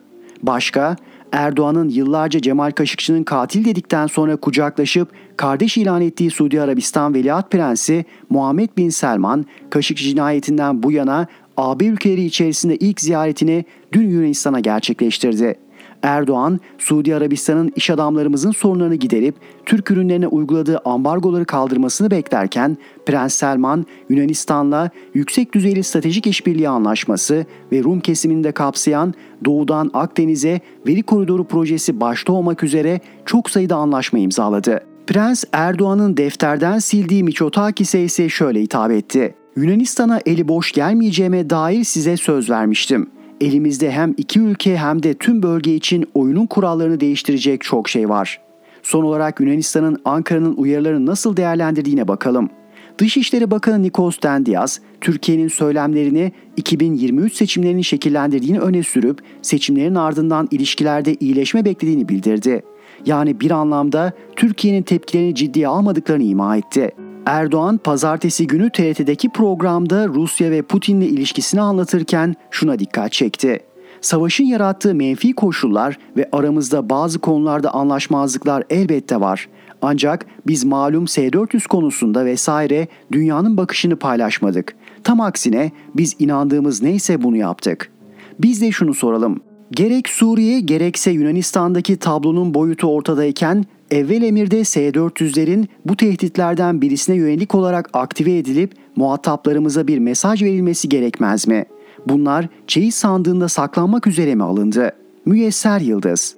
Başka, Erdoğan'ın yıllarca Cemal Kaşıkçı'nın katil dedikten sonra kucaklaşıp kardeş ilan ettiği Suudi Arabistan Veliaht Prensi Muhammed Bin Selman, Kaşıkçı cinayetinden bu yana AB ülkeleri içerisinde ilk ziyaretini dün Yunanistan'a gerçekleştirdi. Erdoğan, Suudi Arabistan'ın iş adamlarımızın sorunlarını giderip Türk ürünlerine uyguladığı ambargoları kaldırmasını beklerken Prens Selman, Yunanistan'la yüksek düzeyli stratejik işbirliği anlaşması ve Rum kesimini de kapsayan Doğudan Akdeniz'e veri koridoru projesi başta olmak üzere çok sayıda anlaşma imzaladı. Prens Erdoğan'ın defterden sildiği Miçotakis'e ise şöyle hitap etti. Yunanistan'a eli boş gelmeyeceğime dair size söz vermiştim. Elimizde hem iki ülke hem de tüm bölge için oyunun kurallarını değiştirecek çok şey var. Son olarak Yunanistan'ın Ankara'nın uyarılarını nasıl değerlendirdiğine bakalım. Dışişleri Bakanı Nikos Dendias, Türkiye'nin söylemlerini 2023 seçimlerinin şekillendirdiğini öne sürüp seçimlerin ardından ilişkilerde iyileşme beklediğini bildirdi. Yani bir anlamda Türkiye'nin tepkilerini ciddiye almadıklarını ima etti. Erdoğan pazartesi günü TRT'deki programda Rusya ve Putin'le ilişkisini anlatırken şuna dikkat çekti. Savaşın yarattığı menfi koşullar ve aramızda bazı konularda anlaşmazlıklar elbette var. Ancak biz malum S-400 konusunda vesaire dünyanın bakışını paylaşmadık. Tam aksine biz inandığımız neyse bunu yaptık. Biz de şunu soralım. Gerek Suriye gerekse Yunanistan'daki tablonun boyutu ortadayken evvel emirde S-400'lerin bu tehditlerden birisine yönelik olarak aktive edilip muhataplarımıza bir mesaj verilmesi gerekmez mi? Bunlar çeyiz sandığında saklanmak üzere mi alındı? Müyesser Yıldız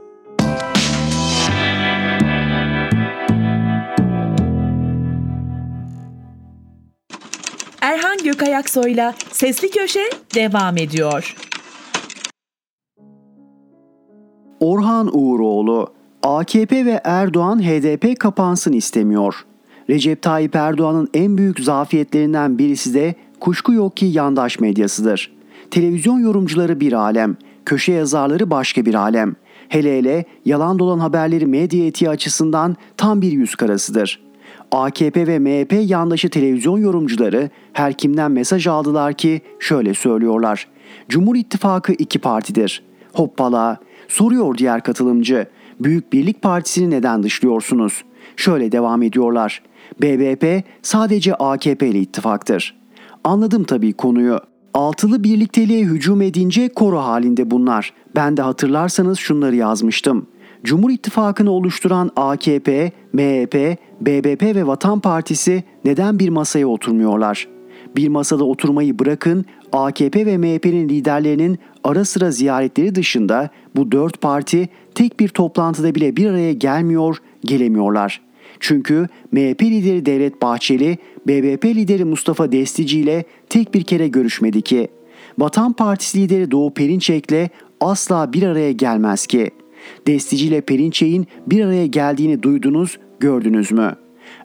Erhan Gökayaksoy'la Sesli Köşe devam ediyor. Orhan Uğuroğlu AKP ve Erdoğan HDP kapansın istemiyor. Recep Tayyip Erdoğan'ın en büyük zafiyetlerinden birisi de kuşku yok ki yandaş medyasıdır. Televizyon yorumcuları bir alem, köşe yazarları başka bir alem. Hele hele yalan dolan haberleri medya etiği açısından tam bir yüz karasıdır. AKP ve MHP yandaşı televizyon yorumcuları her kimden mesaj aldılar ki şöyle söylüyorlar. Cumhur İttifakı iki partidir. Hoppala. Soruyor diğer katılımcı. Büyük Birlik Partisi'ni neden dışlıyorsunuz? Şöyle devam ediyorlar. BBP sadece AKP ile ittifaktır. Anladım tabii konuyu. Altılı birlikteliğe hücum edince koro halinde bunlar. Ben de hatırlarsanız şunları yazmıştım. Cumhur İttifakı'nı oluşturan AKP, MHP, BBP ve Vatan Partisi neden bir masaya oturmuyorlar? Bir masada oturmayı bırakın, AKP ve MHP'nin liderlerinin ara sıra ziyaretleri dışında bu dört parti tek bir toplantıda bile bir araya gelmiyor, gelemiyorlar. Çünkü MHP lideri Devlet Bahçeli, BBP lideri Mustafa Destici ile tek bir kere görüşmedi ki. Vatan Partisi lideri Doğu Perinçek'le asla bir araya gelmez ki. Destici ile Perinçek'in bir araya geldiğini duydunuz, gördünüz mü?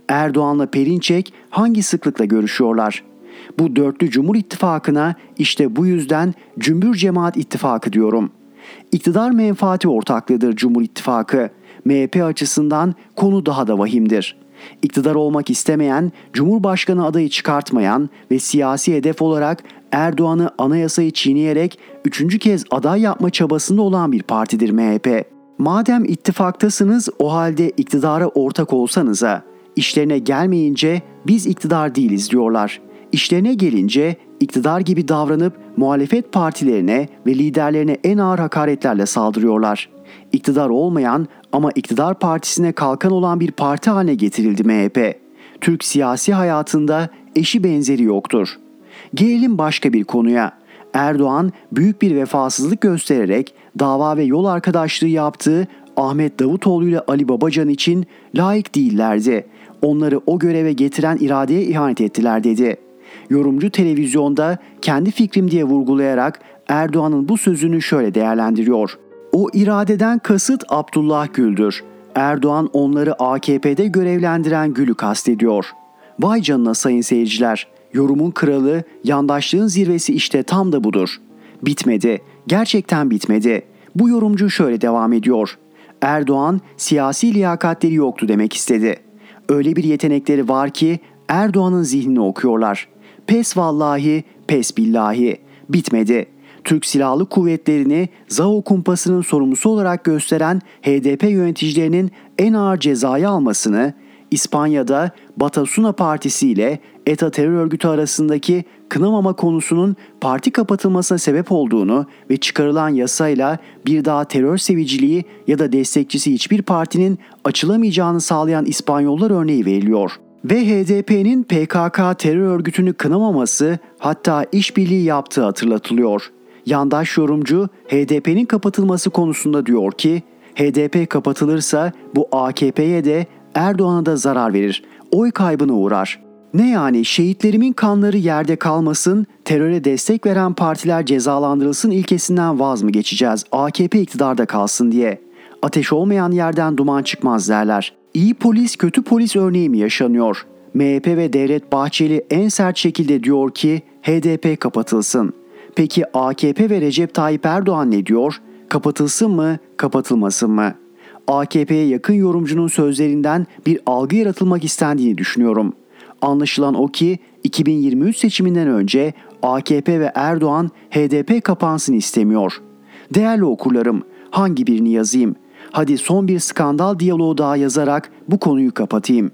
Erdoğan'la Perinçek hangi sıklıkla görüşüyorlar? Bu dörtlü Cumhur İttifakı'na işte bu yüzden Cümbür Cemaat İttifakı diyorum. İktidar menfaati ortaklığıdır Cumhur İttifakı. MHP açısından konu daha da vahimdir. İktidar olmak istemeyen, Cumhurbaşkanı adayı çıkartmayan ve siyasi hedef olarak Erdoğan'ı anayasayı çiğneyerek üçüncü kez aday yapma çabasında olan bir partidir MHP. Madem ittifaktasınız o halde iktidara ortak olsanıza. İşlerine gelmeyince biz iktidar değiliz diyorlar. İşlerine gelince iktidar gibi davranıp muhalefet partilerine ve liderlerine en ağır hakaretlerle saldırıyorlar. İktidar olmayan ama iktidar partisine kalkan olan bir parti haline getirildi MHP. Türk siyasi hayatında eşi benzeri yoktur. Gelelim başka bir konuya. Erdoğan büyük bir vefasızlık göstererek dava ve yol arkadaşlığı yaptığı Ahmet Davutoğlu ile Ali Babacan için layık değillerdi. Onları o göreve getiren iradeye ihanet ettiler dedi. Yorumcu televizyonda kendi fikrim diye vurgulayarak Erdoğan'ın bu sözünü şöyle değerlendiriyor. O iradeden kasıt Abdullah Gül'dür. Erdoğan onları AKP'de görevlendiren Gül'ü kastediyor. Vay canına sayın seyirciler. Yorumun kralı, yandaşlığın zirvesi işte tam da budur. Bitmedi. Gerçekten bitmedi. Bu yorumcu şöyle devam ediyor. Erdoğan siyasi liyakatleri yoktu demek istedi. Öyle bir yetenekleri var ki Erdoğan'ın zihnini okuyorlar. Pes vallahi, pes billahi. Bitmedi. Türk Silahlı Kuvvetleri'ni ZAO kumpasının sorumlusu olarak gösteren HDP yöneticilerinin en ağır cezayı almasını, İspanya'da Batasuna Partisi ile ETA terör örgütü arasındaki kınamama konusunun parti kapatılmasına sebep olduğunu ve çıkarılan yasayla bir daha terör seviciliği ya da destekçisi hiçbir partinin açılamayacağını sağlayan İspanyollar örneği veriliyor. Ve HDP'nin PKK terör örgütünü kınamaması hatta işbirliği yaptığı hatırlatılıyor. Yandaş yorumcu HDP'nin kapatılması konusunda diyor ki HDP kapatılırsa bu AKP'ye de Erdoğan'a da zarar verir. Oy kaybına uğrar. Ne yani şehitlerimin kanları yerde kalmasın, teröre destek veren partiler cezalandırılsın ilkesinden vaz mı geçeceğiz? AKP iktidarda kalsın diye. Ateş olmayan yerden duman çıkmaz derler. İyi polis kötü polis örneği mi yaşanıyor? MHP ve Devlet Bahçeli en sert şekilde diyor ki HDP kapatılsın. Peki AKP ve Recep Tayyip Erdoğan ne diyor? Kapatılsın mı, kapatılmasın mı? AKP'ye yakın yorumcunun sözlerinden bir algı yaratılmak istendiğini düşünüyorum. Anlaşılan o ki 2023 seçiminden önce AKP ve Erdoğan HDP kapansın istemiyor. Değerli okurlarım, hangi birini yazayım? Hadi son bir skandal diyaloğu daha yazarak bu konuyu kapatayım.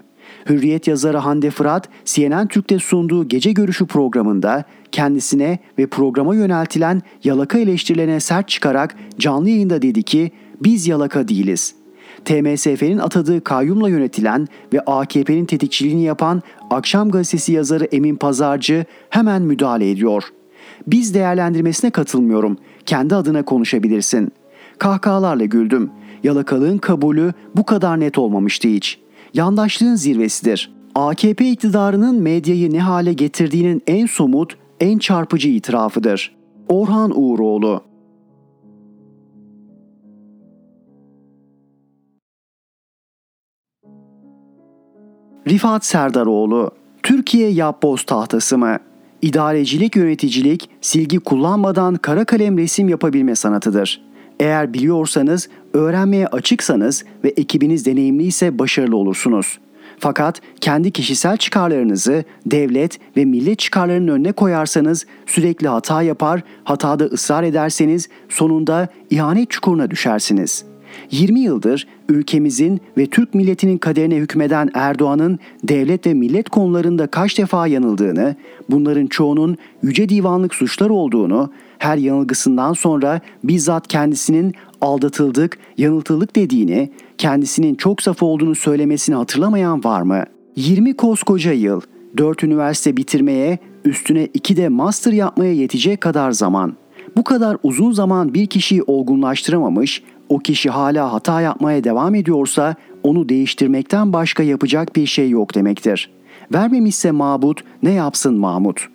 Hürriyet yazarı Hande Fırat, CNN Türk'te sunduğu gece görüşü programında kendisine ve programa yöneltilen yalaka eleştirilerine sert çıkarak canlı yayında dedi ki biz yalaka değiliz. TMSF'nin atadığı kayyumla yönetilen ve AKP'nin tetikçiliğini yapan Akşam Gazetesi yazarı Emin Pazarcı hemen müdahale ediyor. Biz değerlendirmesine katılmıyorum. Kendi adına konuşabilirsin. Kahkahalarla güldüm. Yalakalığın kabulü bu kadar net olmamıştı hiç. Yandaşlığın zirvesidir. AKP iktidarının medyayı ne hale getirdiğinin en somut, en çarpıcı itirafıdır. Orhan Uğuroğlu Rifat Serdaroğlu Türkiye yapboz tahtası mı? İdarecilik, yöneticilik, silgi kullanmadan kara kalem resim yapabilme sanatıdır. Eğer biliyorsanız, öğrenmeye açıksanız ve ekibiniz deneyimliyse başarılı olursunuz. Fakat kendi kişisel çıkarlarınızı devlet ve millet çıkarlarının önüne koyarsanız sürekli hata yapar, hatada ısrar ederseniz sonunda ihanet çukuruna düşersiniz.'' 20 yıldır ülkemizin ve Türk milletinin kaderine hükmeden Erdoğan'ın devlet ve millet konularında kaç defa yanıldığını, bunların çoğunun yüce divanlık suçlar olduğunu, her yanılgısından sonra bizzat kendisinin aldatıldık, yanıltıldık dediğini, kendisinin çok saf olduğunu söylemesini hatırlamayan var mı? 20 koskoca yıl, 4 üniversite bitirmeye, üstüne 2 de master yapmaya yetecek kadar zaman. Bu kadar uzun zaman bir kişiyi olgunlaştıramamış, o kişi hala hata yapmaya devam ediyorsa onu değiştirmekten başka yapacak bir şey yok demektir. Vermemişse mabut ne yapsın Mahmut?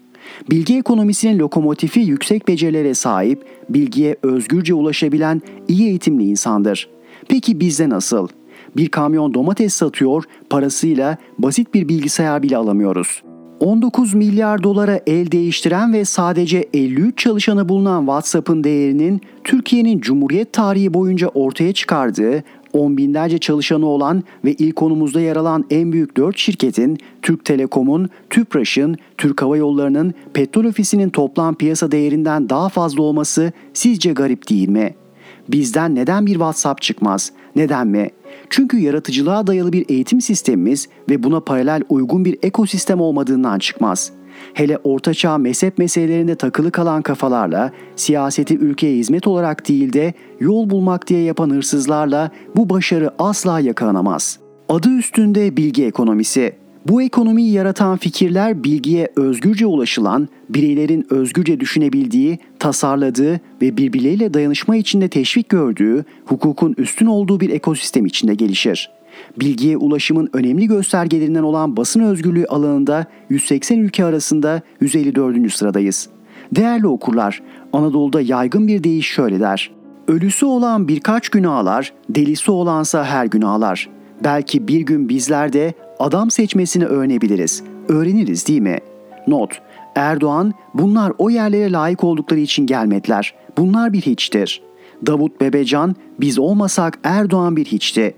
Bilgi ekonomisinin lokomotifi yüksek becerilere sahip, bilgiye özgürce ulaşabilen iyi eğitimli insandır. Peki bizde nasıl? Bir kamyon domates satıyor, parasıyla basit bir bilgisayar bile alamıyoruz. 19 milyar dolara el değiştiren ve sadece 53 çalışanı bulunan WhatsApp'ın değerinin Türkiye'nin Cumhuriyet tarihi boyunca ortaya çıkardığı on binlerce çalışanı olan ve ilk konumuzda yer alan en büyük 4 şirketin Türk Telekom'un, Tüpraş'ın, Türk Hava Yolları'nın, Petrol Ofisi'nin toplam piyasa değerinden daha fazla olması sizce garip değil mi? Bizden neden bir WhatsApp çıkmaz? Neden mi? Çünkü yaratıcılığa dayalı bir eğitim sistemimiz ve buna paralel uygun bir ekosistem olmadığından çıkmaz. Hele ortaçağ mezhep meselelerinde takılı kalan kafalarla siyaseti ülkeye hizmet olarak değil de yol bulmak diye yapan hırsızlarla bu başarı asla yakalanamaz. Adı üstünde bilgi ekonomisi. Bu ekonomiyi yaratan fikirler bilgiye özgürce ulaşılan, bireylerin özgürce düşünebildiği, tasarladığı ve birbirleriyle dayanışma içinde teşvik gördüğü, hukukun üstün olduğu bir ekosistem içinde gelişir. Bilgiye ulaşımın önemli göstergelerinden olan basın özgürlüğü alanında 180 ülke arasında 154. sıradayız. Değerli okurlar, Anadolu'da yaygın bir deyiş şöyle der. Ölüsü olan birkaç gün ağlar, delisi olansa her gün ağlar. Belki bir gün bizler de adam seçmesini öğrenebiliriz. Öğreniriz değil mi? Not. Erdoğan bunlar o yerlere layık oldukları için gelmediler. Bunlar bir hiçtir. Davut Bebecan biz olmasak Erdoğan bir hiçti.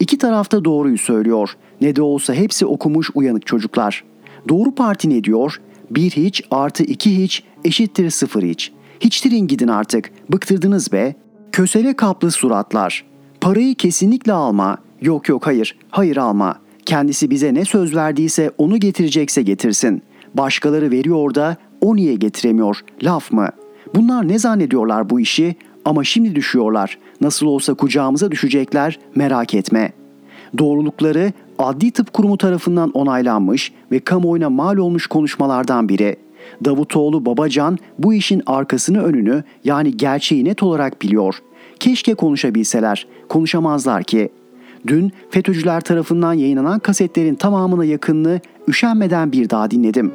İki tarafta doğruyu söylüyor. Ne de olsa hepsi okumuş uyanık çocuklar. Doğru parti ne diyor? Bir hiç artı iki hiç eşittir sıfır hiç. Hiçtirin gidin artık. Bıktırdınız be. Kösele kaplı suratlar. Parayı kesinlikle alma. Yok yok hayır. Hayır alma. Kendisi bize ne söz verdiyse onu getirecekse getirsin. Başkaları veriyor da o niye getiremiyor? Laf mı? Bunlar ne zannediyorlar bu işi? Ama şimdi düşüyorlar. Nasıl olsa kucağımıza düşecekler merak etme. Doğrulukları Adli Tıp Kurumu tarafından onaylanmış ve kamuoyuna mal olmuş konuşmalardan biri. Davutoğlu Babacan bu işin arkasını önünü yani gerçeği net olarak biliyor. Keşke konuşabilseler. Konuşamazlar ki. Dün FETÖ'cüler tarafından yayınlanan kasetlerin tamamına yakınını üşenmeden bir daha dinledim.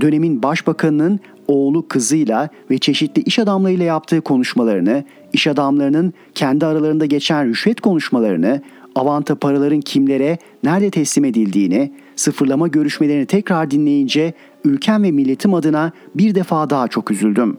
Dönemin başbakanının oğlu kızıyla ve çeşitli iş adamlarıyla yaptığı konuşmalarını, iş adamlarının kendi aralarında geçen rüşvet konuşmalarını, avanta paraların kimlere, nerede teslim edildiğini, sıfırlama görüşmelerini tekrar dinleyince ülkem ve milletim adına bir defa daha çok üzüldüm.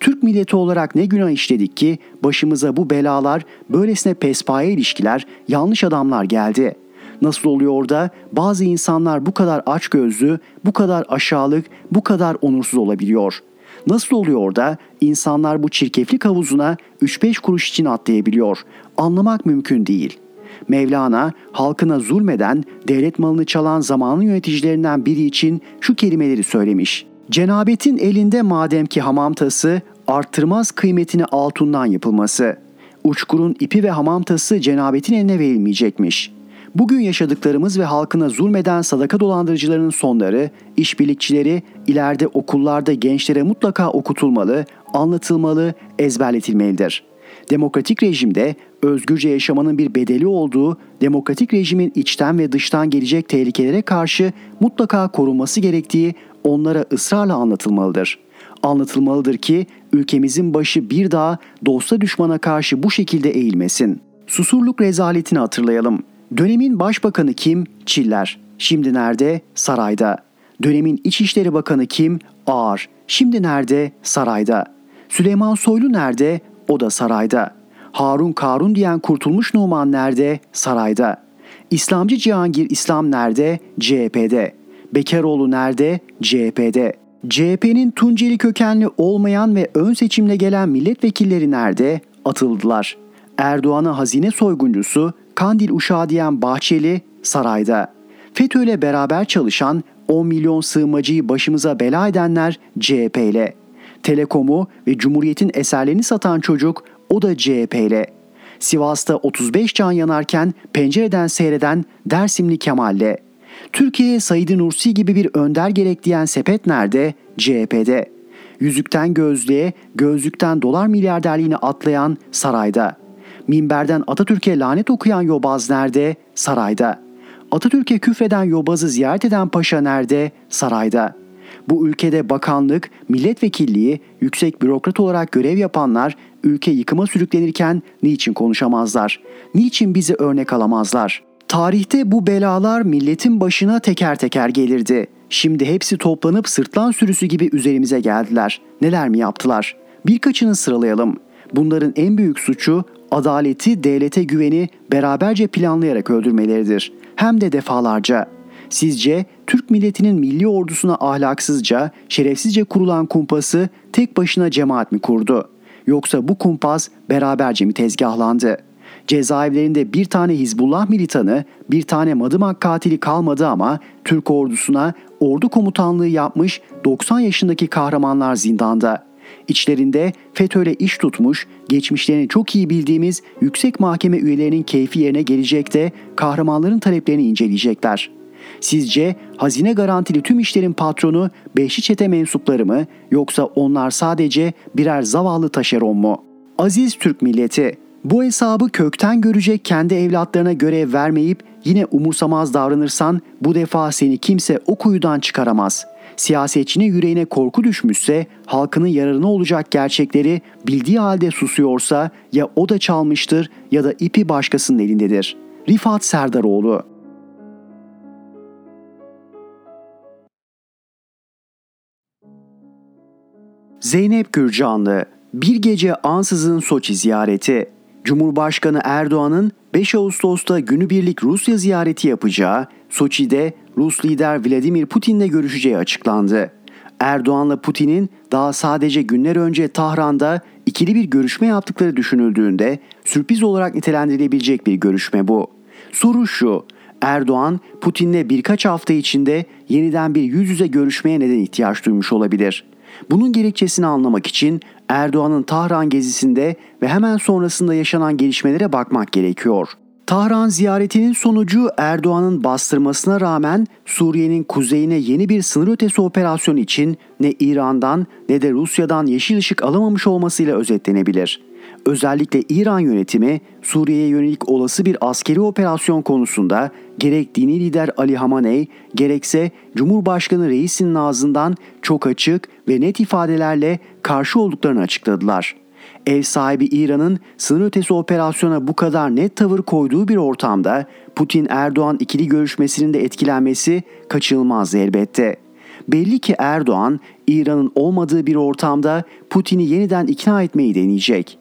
Türk milleti olarak ne günah işledik ki başımıza bu belalar, böylesine pespaye ilişkiler, yanlış adamlar geldi. Nasıl oluyor da bazı insanlar bu kadar açgözlü, bu kadar aşağılık, bu kadar onursuz olabiliyor? Nasıl oluyor da insanlar bu çirkeflik havuzuna 3-5 kuruş için atlayabiliyor? Anlamak mümkün değil.'' Mevlana halkına zulmeden, devlet malını çalan zamanın yöneticilerinden biri için şu kelimeleri söylemiş. Cenabetin elinde madem ki hamam tası, arttırmaz kıymetini altından yapılması. Uçkurun ipi ve hamam tası cenabetin eline verilmeyecekmiş. Bugün yaşadıklarımız ve halkına zulmeden sadaka dolandırıcılarının sonları, işbirlikçileri ileride okullarda gençlere mutlaka okutulmalı, anlatılmalı, ezberletilmelidir.'' Demokratik rejimde özgürce yaşamanın bir bedeli olduğu, demokratik rejimin içten ve dıştan gelecek tehlikelere karşı mutlaka korunması gerektiği onlara ısrarla anlatılmalıdır. Anlatılmalıdır ki ülkemizin başı bir daha dosta düşmana karşı bu şekilde eğilmesin. Susurluk rezaletini hatırlayalım. Dönemin başbakanı kim? Çiller. Şimdi nerede? Sarayda. Dönemin İçişleri Bakanı kim? Ağar. Şimdi nerede? Sarayda. Süleyman Soylu nerede? O da sarayda. Harun Karun diyen kurtulmuş Numan nerede? Sarayda. İslamcı Cihangir İslam nerede? CHP'de. Bekaroğlu nerede? CHP'de. CHP'nin Tunceli kökenli olmayan ve ön seçimle gelen milletvekilleri nerede? Atıldılar. Erdoğan'a hazine soyguncusu, Kandil uşağı diyen Bahçeli sarayda. FETÖ ile beraber çalışan 10 milyon sığınmacıyı başımıza bela edenler CHP ile. Telekom'u ve Cumhuriyet'in eserlerini satan çocuk o da CHP'li. Sivas'ta 35 can yanarken pencereden seyreden Dersimli Kemal'le. Türkiye'ye Said Nursi gibi bir önder gerek diyen sepet nerede? CHP'de. Yüzükten gözlüğe, gözlükten dolar milyarderliğini atlayan sarayda. Minberden Atatürk'e lanet okuyan yobaz nerede? Sarayda. Atatürk'e küfreden yobazı ziyaret eden paşa nerede? Sarayda.'' Bu ülkede bakanlık, milletvekilliği, yüksek bürokrat olarak görev yapanlar ülke yıkıma sürüklenirken niçin konuşamazlar? Niçin bizi örnek alamazlar? Tarihte bu belalar milletin başına teker teker gelirdi. Şimdi hepsi toplanıp sırtlan sürüsü gibi üzerimize geldiler. Neler mi yaptılar? Birkaçını sıralayalım. Bunların en büyük suçu adaleti, devlete güveni beraberce planlayarak öldürmeleridir. Hem de defalarca. Sizce Türk milletinin milli ordusuna ahlaksızca, şerefsizce kurulan kumpası tek başına cemaat mi kurdu? Yoksa bu kumpas beraberce mi tezgahlandı? Cezaevlerinde bir tane Hizbullah militanı, bir tane Madımak katili kalmadı ama Türk ordusuna ordu komutanlığı yapmış 90 yaşındaki kahramanlar zindanda. İçlerinde FETÖ'yle iş tutmuş, geçmişlerini çok iyi bildiğimiz yüksek mahkeme üyelerinin keyfi yerine gelecek de kahramanların taleplerini inceleyecekler.'' Sizce hazine garantili tüm işlerin patronu Beşli Çete mensupları mı yoksa onlar sadece birer zavallı taşeron mu? Aziz Türk milleti, bu hesabı kökten görecek kendi evlatlarına görev vermeyip yine umursamaz davranırsan bu defa seni kimse o kuyudan çıkaramaz. Siyasetçinin yüreğine korku düşmüşse, halkının yararına olacak gerçekleri bildiği halde susuyorsa ya o da çalmıştır ya da ipi başkasının elindedir. Rifat Serdaroğlu Zeynep Gürcanlı bir gece ansızın Soçi ziyareti. Cumhurbaşkanı Erdoğan'ın 5 Ağustos'ta günübirlik Rusya ziyareti yapacağı, Soçi'de Rus lider Vladimir Putin'le görüşeceği açıklandı. Erdoğan'la Putin'in daha sadece günler önce Tahran'da ikili bir görüşme yaptıkları düşünüldüğünde sürpriz olarak nitelendirilebilecek bir görüşme bu. Soru şu, Erdoğan Putin'le birkaç hafta içinde yeniden bir yüz yüze görüşmeye neden ihtiyaç duymuş olabilir. Bunun gerekçesini anlamak için Erdoğan'ın Tahran gezisinde ve hemen sonrasında yaşanan gelişmelere bakmak gerekiyor. Tahran ziyaretinin sonucu Erdoğan'ın bastırmasına rağmen Suriye'nin kuzeyine yeni bir sınır ötesi operasyon için ne İran'dan ne de Rusya'dan yeşil ışık alamamış olmasıyla özetlenebilir. Özellikle İran yönetimi Suriye'ye yönelik olası bir askeri operasyon konusunda gerek dini lider Ali Hamaney gerekse Cumhurbaşkanı Reis'in ağzından çok açık ve net ifadelerle karşı olduklarını açıkladılar. Ev sahibi İran'ın sınır ötesi operasyona bu kadar net tavır koyduğu bir ortamda Putin-Erdoğan ikili görüşmesinin de etkilenmesi kaçınılmaz elbette. Belli ki Erdoğan İran'ın olmadığı bir ortamda Putin'i yeniden ikna etmeyi deneyecek.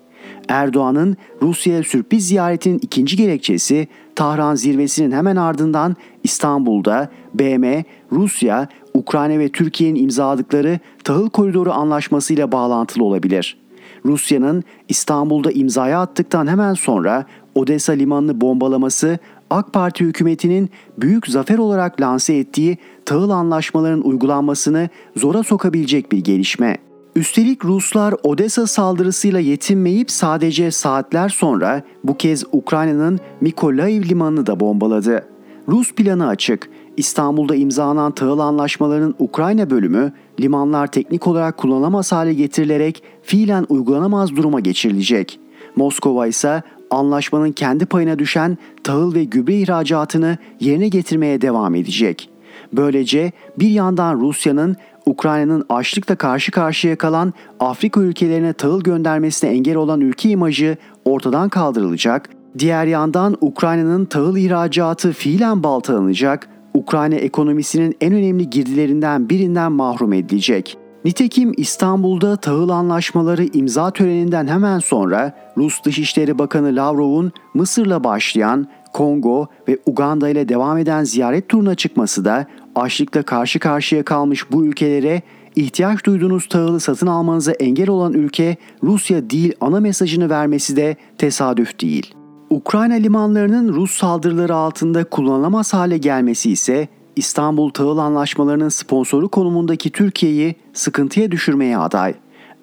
Erdoğan'ın Rusya'ya sürpriz ziyaretinin ikinci gerekçesi Tahran zirvesinin hemen ardından İstanbul'da BM, Rusya, Ukrayna ve Türkiye'nin imzaladıkları tahıl koridoru anlaşmasıyla bağlantılı olabilir. Rusya'nın İstanbul'da imzaya attıktan hemen sonra Odessa limanını bombalaması AK Parti hükümetinin büyük zafer olarak lanse ettiği tahıl anlaşmaların uygulanmasını zora sokabilecek bir gelişme. Üstelik Ruslar Odessa saldırısıyla yetinmeyip sadece saatler sonra bu kez Ukrayna'nın Mykolaiv limanını da bombaladı. Rus planı açık. İstanbul'da imzalanan tahıl anlaşmalarının Ukrayna bölümü limanlar teknik olarak kullanılamaz hale getirilerek fiilen uygulanamaz duruma geçirilecek. Moskova ise anlaşmanın kendi payına düşen tahıl ve gübre ihracatını yerine getirmeye devam edecek. Böylece bir yandan Rusya'nın Ukrayna'nın açlıkla karşı karşıya kalan Afrika ülkelerine tahıl göndermesine engel olan ülke imajı ortadan kaldırılacak, diğer yandan Ukrayna'nın tahıl ihracatı fiilen baltalanacak, Ukrayna ekonomisinin en önemli girdilerinden birinden mahrum edilecek. Nitekim İstanbul'da tahıl anlaşmaları imza töreninden hemen sonra Rus Dışişleri Bakanı Lavrov'un Mısır'la başlayan Kongo ve Uganda ile devam eden ziyaret turuna çıkması da açlıkla karşı karşıya kalmış bu ülkelere ihtiyaç duyduğunuz tahılı satın almanıza engel olan ülke Rusya değil ana mesajını vermesi de tesadüf değil. Ukrayna limanlarının Rus saldırıları altında kullanılamaz hale gelmesi ise İstanbul Tahıl Anlaşmalarının sponsoru konumundaki Türkiye'yi sıkıntıya düşürmeye aday.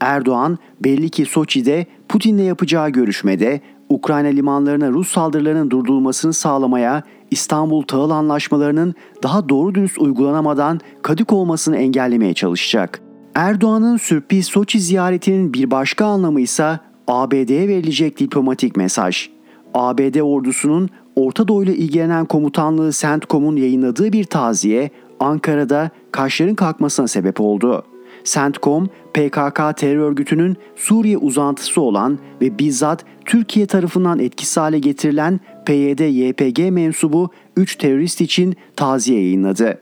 Erdoğan belli ki Soçi'de Putin'le yapacağı görüşmede Ukrayna limanlarına Rus saldırılarının durdurulmasını sağlamaya İstanbul Tahıl Anlaşmalarının daha doğru dürüst uygulanamadan kadük olmasını engellemeye çalışacak. Erdoğan'ın sürpriz Soçi ziyaretinin bir başka anlamı ise ABD'ye verilecek diplomatik mesaj. ABD ordusunun Orta Doğu ile ilgilenen komutanlığı CENTCOM'un yayınladığı bir taziye Ankara'da kaşların kalkmasına sebep oldu. CENTCOM, PKK terör örgütünün Suriye uzantısı olan ve bizzat Türkiye tarafından etkisiz hale getirilen PYD-YPG mensubu 3 terörist için taziye yayınladı.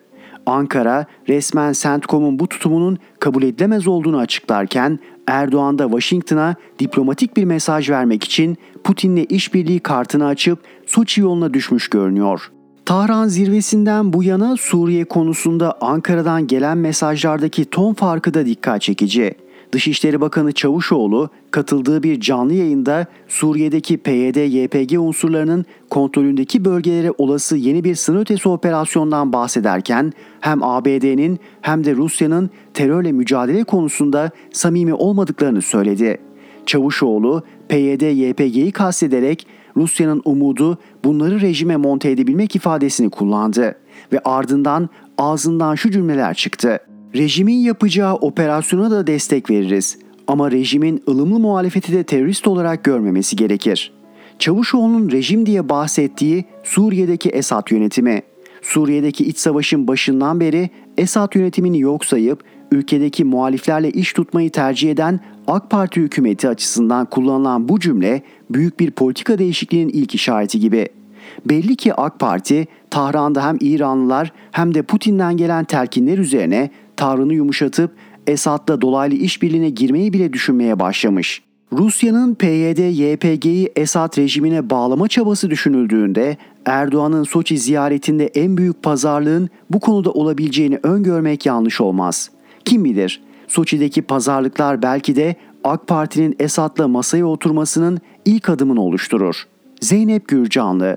Ankara resmen CENTCOM'un bu tutumunun kabul edilemez olduğunu açıklarken Erdoğan da Washington'a diplomatik bir mesaj vermek için Putin'le işbirliği kartını açıp Soçi yoluna düşmüş görünüyor. Tahran zirvesinden bu yana Suriye konusunda Ankara'dan gelen mesajlardaki ton farkı da dikkat çekici. Dışişleri Bakanı Çavuşoğlu katıldığı bir canlı yayında Suriye'deki PYD-YPG unsurlarının kontrolündeki bölgelere olası yeni bir sınır ötesi operasyondan bahsederken hem ABD'nin hem de Rusya'nın terörle mücadele konusunda samimi olmadıklarını söyledi. Çavuşoğlu PYD-YPG'yi kastederek Rusya'nın umudu bunları rejime monte edebilmek ifadesini kullandı ve ardından ağzından şu cümleler çıktı. Rejimin yapacağı operasyona da destek veririz ama rejimin ılımlı muhalefeti de terörist olarak görmemesi gerekir. Çavuşoğlu'nun rejim diye bahsettiği Suriye'deki Esad yönetimi. Suriye'deki iç savaşın başından beri Esad yönetimini yok sayıp ülkedeki muhaliflerle iş tutmayı tercih eden AK Parti hükümeti açısından kullanılan bu cümle büyük bir politika değişikliğinin ilk işareti gibi. Belli ki AK Parti Tahran'da hem İranlılar hem de Putin'den gelen telkinler üzerine tavrını yumuşatıp Esad'la dolaylı işbirliğine girmeyi bile düşünmeye başlamış. Rusya'nın PYD-YPG'yi Esad rejimine bağlama çabası düşünüldüğünde Erdoğan'ın Soçi ziyaretinde en büyük pazarlığın bu konuda olabileceğini öngörmek yanlış olmaz. Kim bilir Soçi'deki pazarlıklar belki de AK Parti'nin Esad'la masaya oturmasının ilk adımını oluşturur. Zeynep Gürcanlı